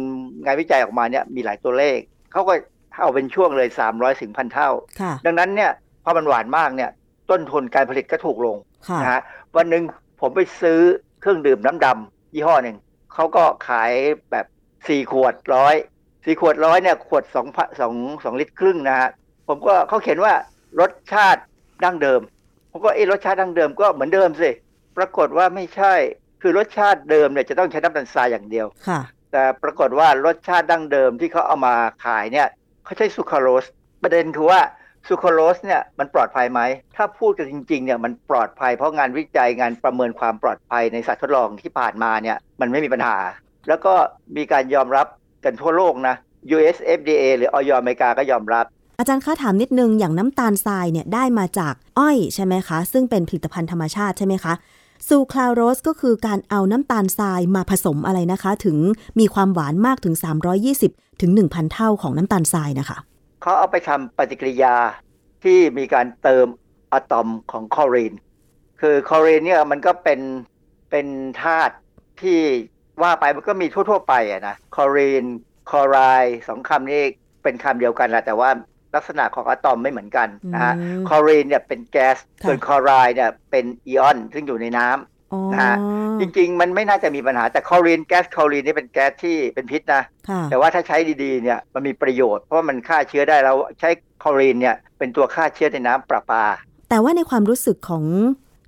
Speaker 8: งานวิจัยออกมาเนี่ยมีหลายตัวเลขเขาก็เอาเป็นช่วงเลย 300ถึงพันเท่า
Speaker 7: ค่ะ
Speaker 8: ดังนั้นเนี่ยพอมันหวานมากเนี่ยต้นทุนการผลิตก็ถูกลง
Speaker 7: ค่ะ
Speaker 8: นะฮะวันหนึ่งผมไปซื้อเครื่องดื่มน้ำดำยี่ห้อหนึ่งเขาก็ขายแบบสี่ขวดร้อยสี่ขวดร้อยเนี่ยขวดสองสองสองลิตรครึ่งนะฮะผมก็เขาเขียนว่ารสชาติดั้งเดิม ผมก็เอะรสชาติดั้งเดิมก็เหมือนเดิมสิปรากฏว่าไม่ใช่คือรสชาติเดิมเนี่ยจะต้องใช้น้ำตาลทรายอย่างเดียว
Speaker 7: ค่ะ
Speaker 8: แต่ปรากฏว่ารสชาติดั้งเดิมที่เขาเอามาขายเนี่ยเขาใช้ซูคราโรสประเด็นคือว่าซูคราโรสเนี่ยมันปลอดภัยไหม ถ้าพูดกันจริงๆเนี่ยมันปลอดภัยเพราะงานวิจัยงานประเมินความปลอดภัยในสัตว์ทดลองที่ผ่านมาเนี่ยมันไม่มีปัญหา แล้วก็มีการยอมรับกันทั่วโลกนะ US FDA หรือออยอเมริกาก็ยอมรับ
Speaker 7: อาจารย์คะถามนิดนึงอย่างน้ำตาลทรายเนี่ยได้มาจากอ้อยใช่ไหมคะ ซึ่งเป็นผลิตภัณฑ์ธรรมชาติใช่ไหมคะซูคลาโรสก็คือการเอาน้ำตาลทรายมาผสมอะไรนะคะ ถึงมีความหวานมากถึง 320 ถึง 1,000 เท่าของน้ำตาลทรายนะคะ
Speaker 8: เขาเอาไปทำปฏิกิริยาที่มีการเติมอะตอมของคลอรีน คือคลอรีนเนี่ยมันก็เป็นเป็นธาตุที่ว่าไปมันก็มีทั่ว ๆ ไปอะนะคลอรีนคลอไรด์สองคำนี้เป็นคำเดียวกันแหละแต่ว่า ลักษณะของอะตอมไม่เหมือนกันนะฮะ
Speaker 7: อืม
Speaker 8: คลอรีนเนี่ยเป็นแก๊ส
Speaker 7: ค่ะ
Speaker 8: ส่วนคลอไรด์เนี่ยเป็นอิออน ซึ่งอยู่ในน้ำ
Speaker 7: อ๋อ
Speaker 8: นะฮะจริงๆ มันไม่น่าจะมีปัญหาแต่คลอรีนแก๊สคลอรีนนี่เป็นแก๊สที่เป็นพิษนะ
Speaker 7: ค่ะ
Speaker 8: แต่ว่าถ้าใช้ดีๆเนี่ยมันมีประโยชน์เพราะว่ามันฆ่าเชื้อได้แล้วใช้คลอรีนเนี่ยเป็นตัวฆ่าเชื้อในน้ำประปา
Speaker 7: แต่ว่าในความรู้สึกของ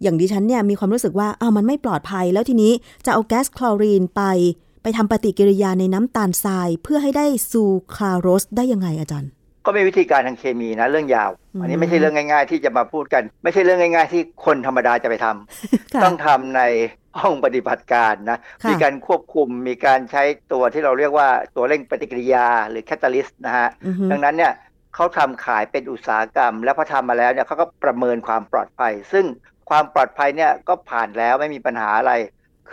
Speaker 7: อย่างดิฉันเนี่ยมีความรู้สึกว่าอ้าวมันไม่ปลอดภัย แล้วทีนี้จะเอาแก๊สคลอรีนไปไปทำปฏิกิริยาในน้ำตาลทราย เพื่อให้ได้ซูคราโรสได้ยังไงอาจารย์
Speaker 8: ก็มีวิธีการทางเคมีนะเรื่องยาว อันนี้ไม่ใช่เรื่องง่าย ๆ ที่จะมาพูดกัน ไม่ใช่เรื่องง่าย ๆ ที่คนธรรมดาจะไปทำต้องทำในห้องปฏิบัติการนะ มีการควบคุมมีการใช้ตัวที่เราเรียกว่าตัวเร่งปฏิกิริยาหรือแคตตาลิสต์นะฮะ ดังนั้นเนี่ยเขาทำขายเป็นอุตสาหกรรม แล้วพอทำมาแล้วเนี่ยเขาก็ประเมินความปลอดภัย ซึ่งความปลอดภัยเนี่ยก็ผ่านแล้วไม่มีปัญหาอะไร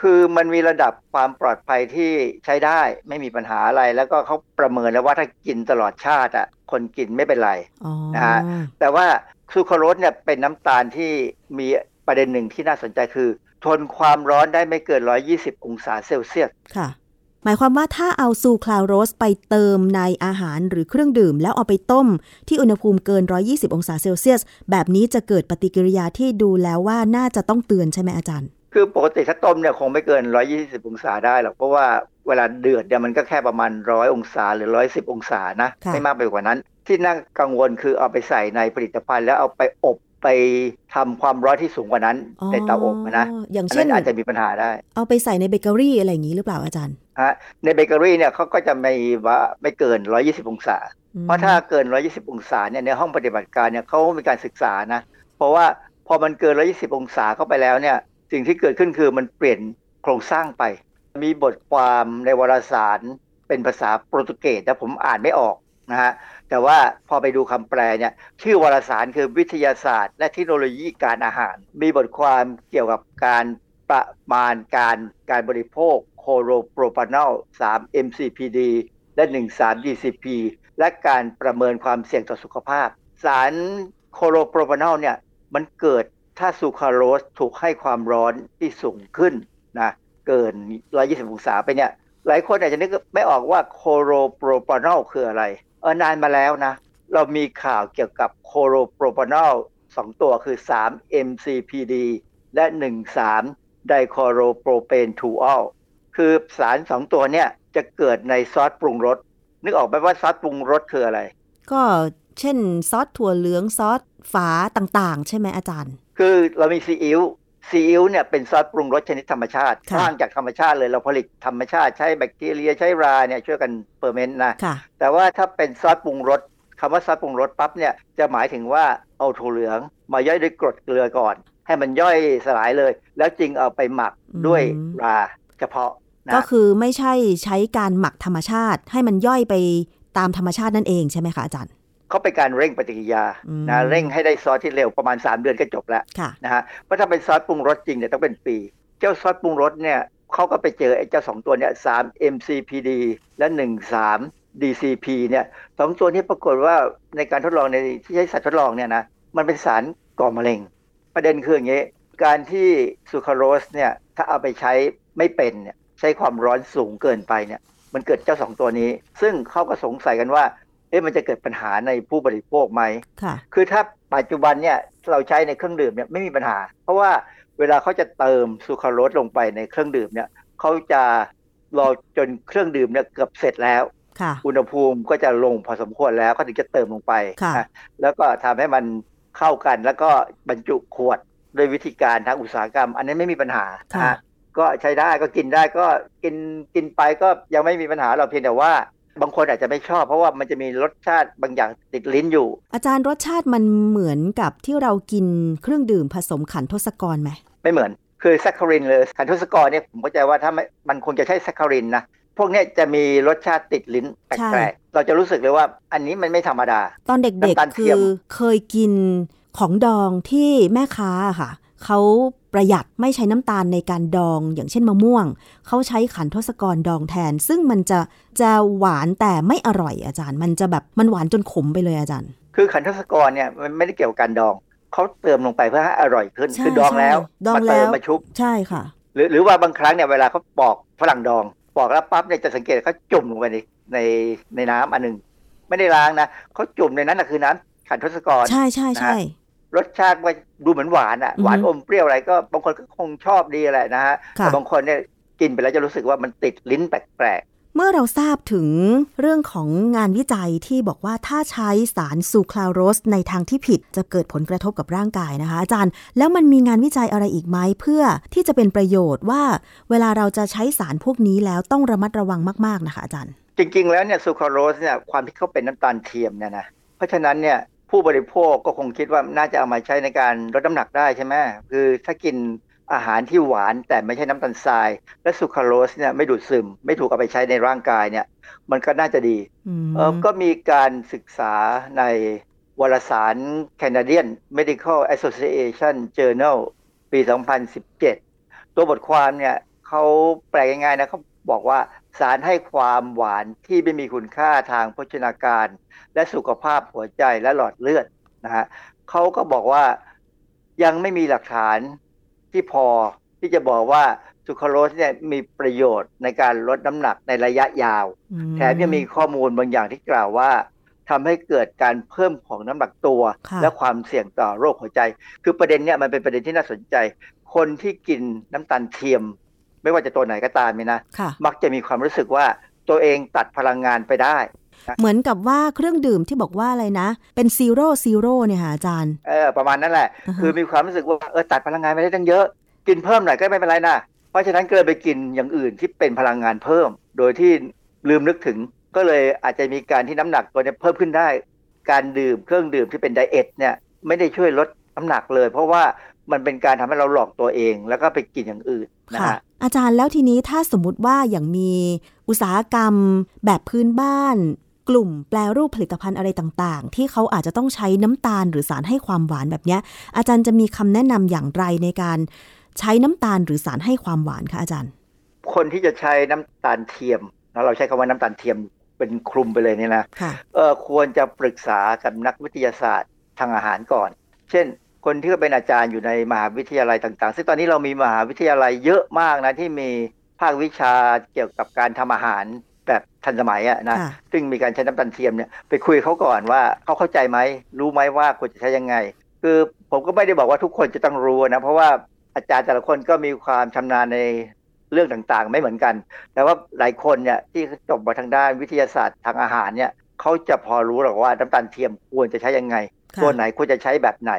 Speaker 8: คือมันมีระดับความปลอดภัยที่ใช้ได้ไม่มีปัญหาอะไร แล้วก็เขาประเมินแล้วว่าถ้ากินตลอดชาติอะคนกินไม่เป็นไรนะฮะแต่ว่าซูครารสเนี่ยเป็นน้ำตาลที่มีประเด็นหนึ่งที่น่าสนใจคือ ทนความร้อนได้ไม่เกิน 120 องศาเซลเซียส
Speaker 7: ค่ะ หมายความว่าถ้าเอาซูคราโลสไปเติมในอาหารหรือเครื่องดื่ม แล้วเอาไปต้มที่อุณหภูมิเกิน 120 องศาเซลเซียส แบบนี้จะเกิดปฏิกิริยาที่ดูแล้วว่าน่าจะต้องเตือนใช่ไหมอาจารย์
Speaker 8: คือปกติถ้าต้มเนี่ยคงไม่เกิน 120 องศาได้หรอกเพราะว่าเวลาเดือดเนี่ยมันก็แค่ประมาณ 100 องศาหรือ 110 องศานะ ไม่มากไปกว่านั้น ที่น่ากังวลคือเอาไปใส่ในผลิตภัณฑ์แล้วเอาไปอบไปทำความร้อนที่สูงกว่านั้น ในเตาอบนะ
Speaker 7: อย่างเช่น
Speaker 8: อาจจะมีปัญหาได้
Speaker 7: เอาไปใส่ในเบเกอรี่อะไรอย่างนี้หรือเปล่าอาจารย์
Speaker 8: ฮะในเบเกอรี่เนี่ยเขาก็จะไม่ว่าไม่เกิน 120 องศา เพราะถ้าเกิน 120 องศาเนี่ยในห้องปฏิบัติการเนี่ยเขามีการศึกษานะ เพราะว่าพอมันเกิน 120 องศาเข้าไปแล้วเนี่ย สิ่งที่เกิดขึ้นคือมันเปลี่ยนโครงสร้างไป มีบทความในวารสารเป็นภาษาโปรตุเกสแต่ผมอ่านไม่ออกนะฮะแต่ว่าพอไปดูคำแปลเนี่ยชื่อวารสารคือวิทยาศาสตร์ และเทคโนโลยีการอาหาร มีบทความเกี่ยวกับการประมาณการการบริโภคโคโรโปรปานอล3 MCPD และ 13 DCP และการประเมินความเสี่ยงต่อสุขภาพ สารโคโรโปรปานอลเนี่ยมันเกิด ถ้าซูคราโรสถูกให้ความร้อนที่สูงขึ้นนะเกิน 120 องศาไปเนี่ย หลายคนอาจจะนึกไม่ออกว่า chloropropanol คืออะไร เออนานมาแล้วนะ เรามีข่าวเกี่ยวกับ chloropropanol สองตัวคือ 3 MCPD และ 13 dichloropropan-2-ol คือสารสองตัวเนี่ยจะเกิดในซอสปรุงรสนึกออกไหมว่าซอสปรุงรสคืออะไร
Speaker 7: ก็ เช่นซอสถั่วเหลืองซอสฝาต่างๆ ใช่ไหมอาจารย์
Speaker 8: คือเรามีซีอิ๊วซีอิ๊วเนี่ยเป็นซอสปรุงรสชนิดธรรมชาติสร้างจากธรรมชาติเลยเราผลิตธรรมชาติใช้แบคทีเรียใช้ราเนี่ยช่วยกัน ferment นะแต่ว่าถ้าเป็นซอสปรุงรสคำว่าซอสปรุงรสปั๊บเนี่ยจะหมายถึงว่าเอาถั่วเหลือง มาย่อยด้วยกรดเกลือก่อน ให้มันย่อยสลายเลย แล้วจริงเอาไปหมักด้วยราเฉพาะ
Speaker 7: ก็คือไม่ใช่ใช้การหมักธรรมชาติให้มันย่อยไปตามธรรมชาตินั่นเองใช่ไหมคะอาจารย์
Speaker 8: เขาเป็นการเร่งปฏิกิริยานะเร่งให้ได้ซอสที่เร็วประมาณ 3 เดือนก็จบแล้วนะฮะเพราะถ้าเป็นซอสปรุงรสจริงเนี่ยต้องเป็นปี เจ้าซอสปรุงรสเนี่ยเขาก็ไปเจอไอ้เจ้าสองตัวเนี่ยสาม MCPD และหนึ่งสาม DCP เนี่ยสองตัวนี้ปรากฏว่าในการทดลองในที่ใช้สัตว์ทดลองเนี่ยนะมันเป็นสารก่อมะเร็ง ประเด็นคืออย่างนี้ การที่ซูคราโลสเนี่ยถ้าเอาไปใช้ไม่เป็นเนี่ยใช้ความร้อนสูงเกินไปเนี่ยมันเกิดเจ้าสองตัวนี้ ซึ่งเขาก็สงสัยกันว่า เอ๊ะมันจะเกิดปัญหาในผู้บริโภคไหม
Speaker 7: ค่ะ
Speaker 8: คือถ้าปัจจุบันเนี่ยเราใช้ในเครื่องดื่มเนี่ยไม่มีปัญหา เพราะว่าเวลาเขาจะเติมซูคราโรสลงไปในเครื่องดื่มเนี่ยเขาจะรอจนเครื่องดื่มเนี่ยเกือบเสร็จแล้วอุณหภูมิก็จะลงพอสมควรแล้วก็ถึงจะเติมลงไป แล้วก็ทำให้มันเข้ากันแล้วก็บรรจุขวดโดยวิธีการทางอุตสาหกรรม อันนี้ไม่มีปัญหา ก็ใช้ได้ก็กินได้ก็กินกินไปก็ยังไม่มีปัญหาเราเพียงแต่ว่า บางคนอาจจะไม่ชอบ เพราะว่ามันจะมีรสชาติบางอย่างติดลิ้นอยู่
Speaker 7: อาจารย์รสชาติมันเหมือนกับที่เรากินเครื่องดื่มผสมขันทศกรไหม
Speaker 8: ไม่เหมือน คือแซคคารินเลยขันทศกรเนี่ยผมเข้าใจว่าถ้ามันคงจะใช่แซคคารินนะพวกนี้จะมีรสชาติติดลิ้นแปลกๆเราจะรู้สึกเลยว่าอันนี้มันไม่ธรรมดา
Speaker 7: ตอนเด็กๆคือเคยกินของดองที่แม่ค้าค่ะเขา ประหยัดไม่ใช้น้ำตาลในการดอง อย่างเช่นมะม่วง เขาใช้ขันทศกรดองแทน ซึ่งมันจะจะหวานแต่ไม่อร่อยอาจารย์ มันจะแบบมันหวานจนขมไปเลยอาจารย์
Speaker 8: คือขันทศกรเนี่ยมันไม่ได้เกี่ยวกับการดองเขาเติมลงไปเพื่อให้อร่อยขึ้นคือดองแล้ว
Speaker 7: ดองแล้ว
Speaker 8: มาชุบ
Speaker 7: ใช่ค่ะ
Speaker 8: หรือหรือว่าบางครั้งเนี่ยเวลาเขาปอกฝรั่งดอง ปอกแล้วปั๊บเนี่ยจะสังเกตเขาจุ่มลงไปในในในน้ำอันนึง ไม่ได้ล้างนะเขาจุ่มในนั้นนะคือน้ำขันทศกร
Speaker 7: ใช่ใช่ใช่
Speaker 8: รสชาติว่าดูเหมือนหวานอะหวานอมเปรี้ยวอะไรก็บางคนก็คงชอบดีแหละนะฮะแต่บางคนเนี่ยกินไปแล้วจะรู้สึกว่ามันติดลิ้นแปลก
Speaker 7: เมื่อเราทราบถึงเรื่องของงานวิจัยที่บอกว่าถ้าใช้สารซูคลาโรสในทางที่ผิดจะเกิดผลกระทบกับร่างกายนะคะ อาจารย์ แล้วมันมีงานวิจัยอะไรอีกไหมเพื่อที่จะเป็นประโยชน์ว่า เวลาเราจะใช้สารพวกนี้แล้วต้องระมัดระวังมาก ๆนะคะอาจารย์
Speaker 8: จริงๆแล้วเนี่ยซูคราโรสเนี่ยความที่เขาเป็นน้ำตาลเทียมเนี่ยนะเพราะฉะนั้นเนี่ย ผู้บริโภคก็คงคิดว่าน่าจะเอามาใช้ในการลดน้ำหนักได้ใช่ไหมคือถ้ากินอาหารที่หวานแต่ไม่ใช่น้ำตาลทราย และซูคราโรสเนี่ยไม่ดูดซึม ไม่ถูกเอาไปใช้ในร่างกายเนี่ย มันก็น่าจะดีเออก็มีการศึกษาในวารสาร Canadian Medical Association Journal ปี 2017 ตัวบทความเนี่ยเขาแปลง่ายๆนะเขาบอกว่า สารให้ความหวานที่ไม่มีคุณค่าทางโภชนาการ และสุขภาพหัวใจและหลอดเลือดนะฮะเขาก็บอกว่ายังไม่มีหลักฐานที่พอที่จะบอกว่าสุครโรสเนี่ยมีประโยชน์ในการลดน้ำหนักในระยะยาว แถมยังมีข้อมูลบางอย่างที่กล่าวว่าทำให้เกิดการเพิ่มของน้ำหนักตัว และความเสี่ยงต่อโรคหัวใจ คือประเด็นเนี้ยมันเป็นประเด็นที่น่าสนใจ คนที่กินน้ำตาลเทียม ไม่ว่าจะตัวไหนก็ตามนี่นะมักจะมีความรู้สึกว่าตัวเองตัดพลังงานไปได้
Speaker 7: เหมือนกับว่าเครื่องดื่มที่บอกว่าอะไรนะ เป็น zero zero เนี่ยค่ะอาจารย์
Speaker 8: เออประมาณนั้นแหละ คือมีความรู้สึกว่าเออตัดพลังงานไปได้ตั้งเยอะ กินเพิ่มหน่อยก็ไม่เป็นไรนะเพราะฉะนั้นก็เลยไปกินอย่างอื่นที่เป็นพลังงานเพิ่ม โดยที่ลืมนึกถึงก็เลยอาจจะมีการที่น้ำหนักตัวนี้เพิ่มขึ้นได้ การดื่มเครื่องดื่มที่เป็นไดเอทเนี่ยไม่ได้ช่วยลดน้ำหนักเลย เพราะว่า มันเป็นการทำให้เราหลอกตัวเอง แล้วก็ไปกินอย่างอื่นนะฮะ
Speaker 7: อาจารย์แล้วทีนี้ถ้าสมมุติว่าอย่างมีอุตสาหกรรมแบบพื้นบ้าน กลุ่มแปลรูปผลิตภัณฑ์อะไรต่างๆ ที่เขาอาจจะต้องใช้น้ำตาลหรือสารให้ความหวานแบบนี้อาจารย์จะมีคำแนะนำอย่างไรในการใช้น้ำตาลหรือสารให้ความหวานคะอาจารย์
Speaker 8: คนที่จะใช้น้ำตาลเทียมแล้วเราใช้คำว่าน้ำตาลเทียมเป็นคลุมไปเลยเนี่ยนะเออควรจะปรึกษากับนักวิทยาศาสตร์ทางอาหารก่อน เช่น คนที่เป็นอาจารย์อยู่ในมหาวิทยาลัยต่างๆ ซึ่งตอนนี้เรามีมหาวิทยาลัยเยอะมากนะที่มีภาควิชาเกี่ยวกับการทำอาหารแบบทันสมัยอะนะซึ่งมีการใช้น้ำตาลเทียมเนี่ยไปคุยเขาก่อนว่าเขาเข้าใจไหมรู้ไหมว่าควรจะใช้ยังไง คือผมก็ไม่ได้บอกว่าทุกคนจะต้องรู้นะเพราะว่าอาจารย์แต่ละคนก็มีความชำนาญในเรื่องต่างๆ ไม่เหมือนกัน แต่ว่าหลายคนเนี่ยที่จบมาทางด้านวิทยาศาสตร์ทางอาหารเนี่ยเขาจะพอรู้หรอกว่าน้ำตาลเทียมควรจะใช้ยังไง ตัวไหนควรจะใช้แบบไหน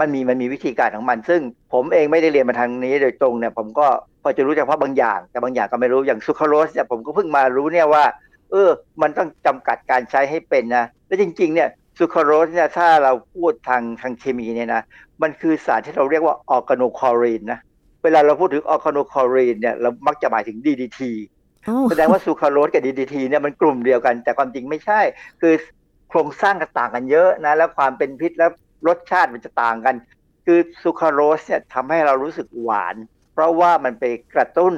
Speaker 8: มันมีมันมีวิธีการของมัน ซึ่งผมเองไม่ได้เรียนมาทางนี้โดยตรงเนี่ยผมก็พอจะรู้เฉพาะบางอย่าง แต่บางอย่างก็ไม่รู้อย่างซูคราโรสเนี่ยผมก็เพิ่งมารู้เนี่ยว่า เออ มันต้องจำกัดการใช้ให้เป็นนะและจริง ๆ เนี่ยซูคราโรสเนี่ยถ้าเราพูดทางทางเคมีเนี่ยนะมันคือสารที่เราเรียกว่า organochlorine นะเวลาเราพูดถึง organochlorine เนี่ยเรามักจะหมายถึง DDT แสดงว่าซูคราโลสกับ DDT เนี่ยมันกลุ่มเดียวกันแต่ความจริงไม่ใช่ คือ โครงสร้างกันต่างกันเยอะนะแล้วความเป็นพิษและรสชาติมันจะต่างกัน คือซูคราโลสเนี่ยทำให้เรารู้สึกหวาน เพราะว่ามันไปกระตุ้น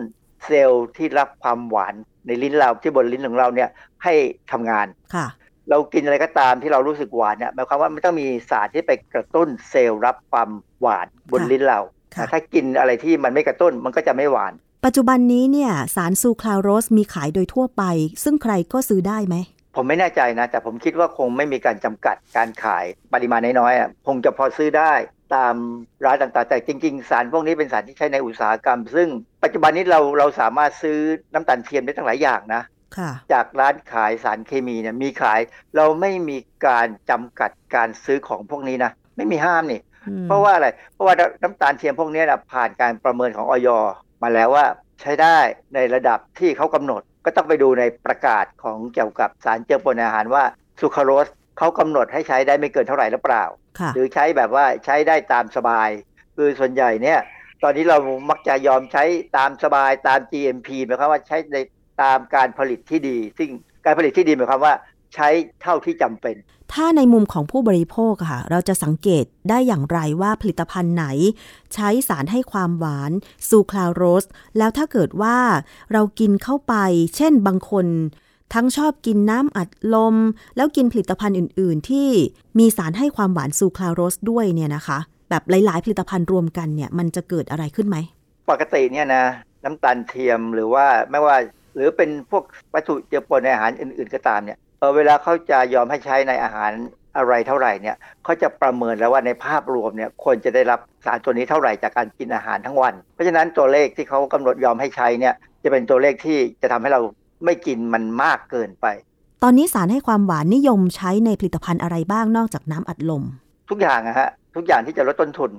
Speaker 8: เซลล์ที่รับความหวานในลิ้นเราที่บนลิ้นของเราเนี่ยให้ทำงาน
Speaker 7: ค่ะ
Speaker 8: เรากินอะไรก็ตามที่เรารู้สึกหวานเนี่ยหมายความว่าไม่ต้องมีสารที่ไปกระตุ้นเซลล์รับความหวานบนลิ้นเราถ้ากินอะไรที่มันไม่กระตุ้นมันก็จะไม่หวาน
Speaker 7: ปัจจุบันนี้เนี่ยสารซูคลาโรสมีขายโดยทั่วไป ซึ่งใครก็ซื้อได้ไหม
Speaker 8: ผมไม่แน่ใจนะ แต่ผมคิดว่าคงไม่มีการจำกัดการขายปริมาณน้อยๆอะคงจะพอซื้อได้ตามร้านต่างๆ แต่จริง ๆ สารพวกนี้เป็นสารที่ใช้ในอุตสาหกรรม ซึ่งปัจจุบันนี้เราเราสามารถซื้อน้ำตาลเทียมได้ตั้งหลายอย่างนะจากร้านขายสารเคมีเนี่ยมีขาย เราไม่มีการจำกัดการซื้อของพวกนี้นะไม่มีห้ามนี่ เพราะว่าอะไร เพราะว่าน้ำตาลเทียมพวกนี้นะผ่านการประเมินของออยมาแล้วว่าใช้ได้ในระดับที่เขากำหนด ก็ต้องไปดูในประกาศของเกี่ยวกับสารเจือปนอาหารว่าซูครโรสเขากำหนดให้ใช้ได้ไม่เกินเท่าไหร่หรือเปล่า หรือใช้แบบว่าใช้ได้ตามสบาย คือส่วนใหญ่เนี่ย ตอนนี้เรามักจะยอมใช้ตามสบายตาม GMP หมายความว่าใช้ในตามการผลิตที่ดี ซึ่งการผลิตที่ดีหมายความว่า ใช้เท่าที่จำเป็น
Speaker 7: ถ้าในมุมของผู้บริโภคค่ะ เราจะสังเกตได้อย่างไรว่าผลิตภัณฑ์ไหน ใช้สารให้ความหวานซูคลาโรส แล้วถ้าเกิดว่าเรากินเข้าไป เช่นบางคน ทั้งชอบกินน้ำอัดลม แล้วกินผลิตภัณฑ์อื่น ๆ ที่มีสารให้ความหวานซูคลาโรสด้วยเนี่ยนะคะ แบบหลาย ๆ ผลิตภัณฑ์รวมกันเนี่ยมันจะเกิดอะไรขึ้นไหม
Speaker 8: ปกติเนี่ยนะน้ำตาลเทียมหรือว่าไม่ว่า หรือเป็นพวกวัตถุเจือปนในอาหารอื่น ๆ ก็ตามเนี่ย เวลาเขาจะยอมให้ใช้ในอาหารอะไรเท่าไหร่เนี่ยเขาจะประเมินแล้วว่าในภาพรวมเนี่ยควรจะได้รับสารตัวนี้เท่าไหร่จากการกินอาหารทั้งวัน เพราะฉะนั้นตัวเลขที่เขากำหนดยอมให้ใช้เนี่ยจะเป็นตัวเลขที่จะทำให้เราไม่กินมันมากเกินไป
Speaker 7: ตอนนี้สารให้ความหวานนิยมใช้ในผลิตภัณฑ์อะไรบ้างนอกจากน้ำอัดลม
Speaker 8: ทุกอย่างอะฮะทุกอย่างที่จะลดต้นทุน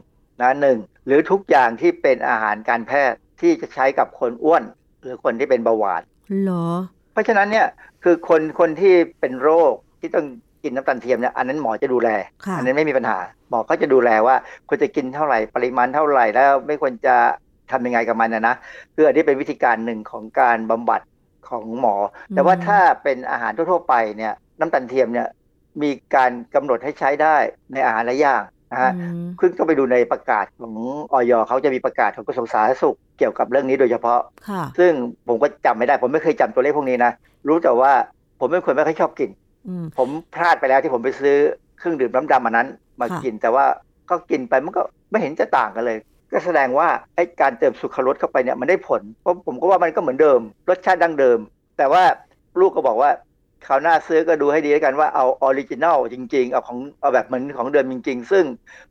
Speaker 8: นะหนึ่งหรือทุกอย่างที่เป็นอาหารการแพทย์ที่จะใช้กับคนอ้วน หรือคนที่เป็นเบาหวาน
Speaker 7: เหรอ
Speaker 8: เพราะฉะนั้นเนี่ยคือคนคนที่เป็นโรคที่ต้องกินน้ำตาลเทียมเนี่ยอันนั้นหมอจะดูแล
Speaker 7: ค่ะ
Speaker 8: อันั้นไม่มีปัญหา หมอก็จะดูแลว่าควรจะกินเท่าไหร่ปริมาณเท่าไหร่แล้วไม่ควรจะทำยังไงกับมันนะนะคืออันนี้เป็นวิธีการหนึ่งของการบำบัดของหมอ แต่ว่าถ้าเป็นอาหารทั่วๆไปเนี่ยน้ำตาลเทียมเนี่ยมีการกำหนดให้ใช้ได้ในอาหารหลายอย่าง นะฮะ
Speaker 7: อืม
Speaker 8: ขึ้นก็ไปดูในประกาศของออยเขาจะมีประกาศของกระทรวงสาธารณสุขเกี่ยวกับเรื่องนี้โดยเฉพาะ
Speaker 7: ค่ะ
Speaker 8: ซึ่งผมก็จำไม่ได้ ผมไม่เคยจำตัวเลขพวกนี้นะ รู้แต่ว่าผมเป็นคนไม่ค่อยชอบกิน
Speaker 7: อืม
Speaker 8: ผมพลาดไปแล้วที่ผมไปซื้อเครื่องดื่มน้ำดำอันนั้น มา
Speaker 7: ค่ะ
Speaker 8: กินแต่ว่าก็กินไปมันก็ไม่เห็นจะต่างกันเลย ก็แสดงว่าไอ้การเติมสุครารสเข้าไปเนี่ยมันได้ผลเพราะผมก็ว่ามันก็เหมือนเดิม รสชาติดั้งเดิม แต่ว่าลูกก็บอกว่า คราวหน้าซื้อก็ดูให้ดีแล้วกันว่าเอาออริจินัลจริง ๆ เอาของเอาแบบเหมือนของเดิมจริง ๆ ซึ่ง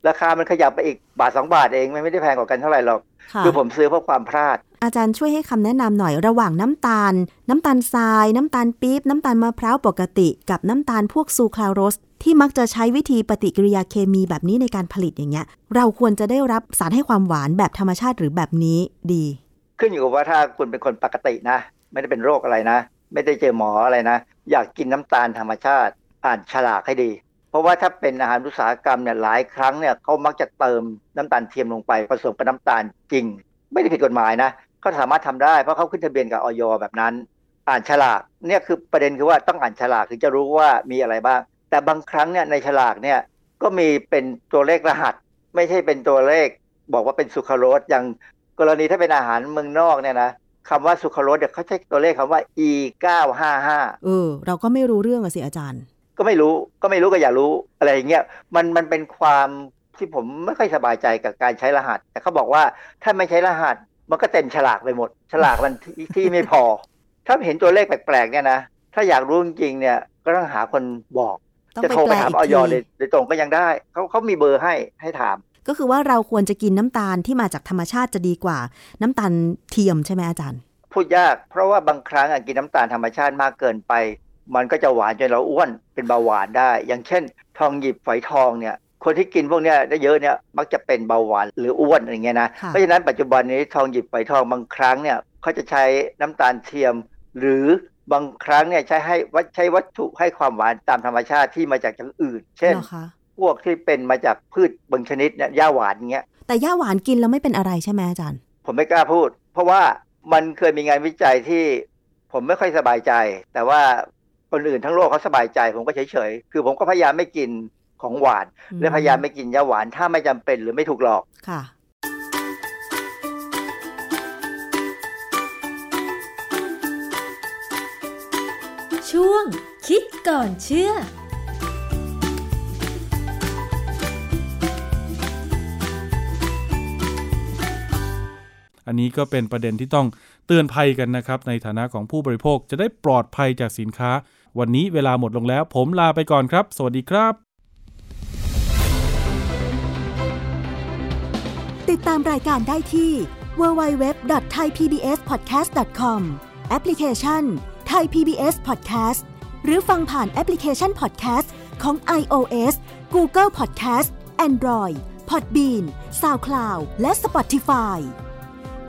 Speaker 8: ราคามันขยับไปอีกบาทสองบาทเองมันไม่ได้แพงกว่ากันเท่าไหร่หรอก
Speaker 7: ค่ะ
Speaker 8: คือผมซื้อเพราะความพลาด
Speaker 7: อาจารย์ช่วยให้คำแนะนำหน่อยระหว่างน้ำตาล น้ำตาลทราย น้ำตาลปี๊บน้ำตาลมะพร้าวปกติ กับน้ำตาลพวกซูคราโรส ที่มักจะใช้วิธีปฏิกิริยาเคมีแบบนี้ในการผลิตอย่างเงี้ย เราควรจะได้รับสารให้ความหวานแบบธรรมชาติหรือแบบนี้ดี
Speaker 8: ขึ้นอยู่กับว่าถ้าคุณเป็นคนปกตินะ ไม่ได้เป็นโรคอะไรนะ ไม่ได้เจอหมออะไรนะ อยากกินน้ำตาลธรรมชาติ อ่านฉลากให้ดี เพราะว่าถ้าเป็นอาหารอุตสาหกรรมเนี่ยหลายครั้งเนี่ยเขามักจะเติมน้ำตาลเทียมลงไปผสมกับน้ำตาลจริง ไม่ได้ผิดกฎหมายนะเขาสามารถทำได้เพราะเขาขึ้นทะเบียนกับออยแบบนั้น อ่านฉลากเนี่ยคือประเด็นคือว่าต้องอ่านฉลากถึงจะรู้ว่ามีอะไรบ้าง แต่บางครั้งเนี่ยในฉลากเนี่ยก็มีเป็นตัวเลขรหัส ไม่ใช่เป็นตัวเลข บอกว่าเป็นสุคราโรสอย่างกรณีถ้าเป็นอาหารเมืองนอกเนี่ยนะ คำว่าสุคราโรสเนี่ยเขาใช้ตัวเลขคำว่า e 9 5 5
Speaker 7: เออ เราก็ไม่รู้เรื่องอะสิอาจารย์
Speaker 8: ก็ไม่รู้ก็ไม่รู้ก็อย่ารู้อะไรอย่างเงี้ยมันมันเป็นความที่ผมไม่ค่อยสบายใจกับการใช้รหัส แต่เขาบอกว่าถ้าไม่ใช้รหัส มันก็เต็มฉลากไปหมด ฉลากมันที่ที่ไม่พอ ถ้าเห็นตัวเลขแปลกๆเนี่ยนะถ้าอยากรู้จริงๆเนี่ยก็ต้องหาคนบอก
Speaker 7: ต้อง
Speaker 8: จะ
Speaker 7: ไป
Speaker 8: โทร
Speaker 7: แป
Speaker 8: ไป
Speaker 7: ล
Speaker 8: ถาม
Speaker 7: อีก
Speaker 8: ออย
Speaker 7: ที
Speaker 8: เลยโดยตรงก็ยังได้เขาเขามีเบอร์ให้ให้ถาม
Speaker 7: ก็คือว่าเราควรจะกินน้ำตาลที่มาจากธรรมชาติจะดีกว่า น้ำตาลเทียมใช่ไหมอาจารย์
Speaker 8: พูดยาก เพราะว่าบางครั้งอะกินน้ำตาลธรรมชาติมากเกินไป มันก็จะหวานจนเราอ้วนเป็นเบาหวานได้ อย่างเช่น ทองหยิบฝอยทองเนี่ยคนที่กินพวกเนี้ยได้เยอะเนี่ยมักจะเป็นเบาหวานหรืออ้วนอย่างเงี้ยนะ
Speaker 7: ค่ะ
Speaker 8: เพราะฉะนั้นปัจจุบันนี้ทองหยิบฝอยทองบางครั้งเนี่ยเขาจะใช้น้ำตาลเทียม หรือบางครั้งเนี่ยใช้ให้วัตใช้วัตถุให้ความหวานตามธรรมชาติที่มาจากอย่างอื่น เช่น
Speaker 7: เหรอคะ
Speaker 8: พวกที่เป็นมาจากพืชบางชนิดเนี่ยหญ้าหวานอย่างเงี้ย
Speaker 7: แต่ย่าหวานกินแล้วไม่เป็นอะไรใช่ไหมอาจารย์
Speaker 8: ผมไม่กล้าพูด เพราะว่ามันเคยมีงานวิจัยที่ผมไม่ค่อยสบายใจ แต่ว่าคนอื่นทั้งโลกเขาสบายใจ ผมก็เฉยๆ คือผมก็พยายามไม่กินของหวาน
Speaker 7: อืม
Speaker 8: และพยายามไม่กินยาหวานถ้าไม่จำเป็นหรือไม่ถูกหลอก
Speaker 7: ค่ะ
Speaker 6: ช่วงคิดก่อนเชื่อ
Speaker 2: อันนี้ก็เป็นประเด็นที่ต้องเตือนภัยกันนะครับ ในฐานะของผู้บริโภคจะได้ปลอดภัยจากสินค้า วันนี้เวลาหมดลงแล้ว ผมลาไปก่อนครับ สวัสดีครับ
Speaker 7: ติดตามรายการได้ที่ www.thaipbspodcast.com แอปพลิเคชัน Thai PBS Podcast หรือฟังผ่านแอปพลิเคชัน Podcast ของ iOS Google Podcast Android Podbean SoundCloud และ Spotify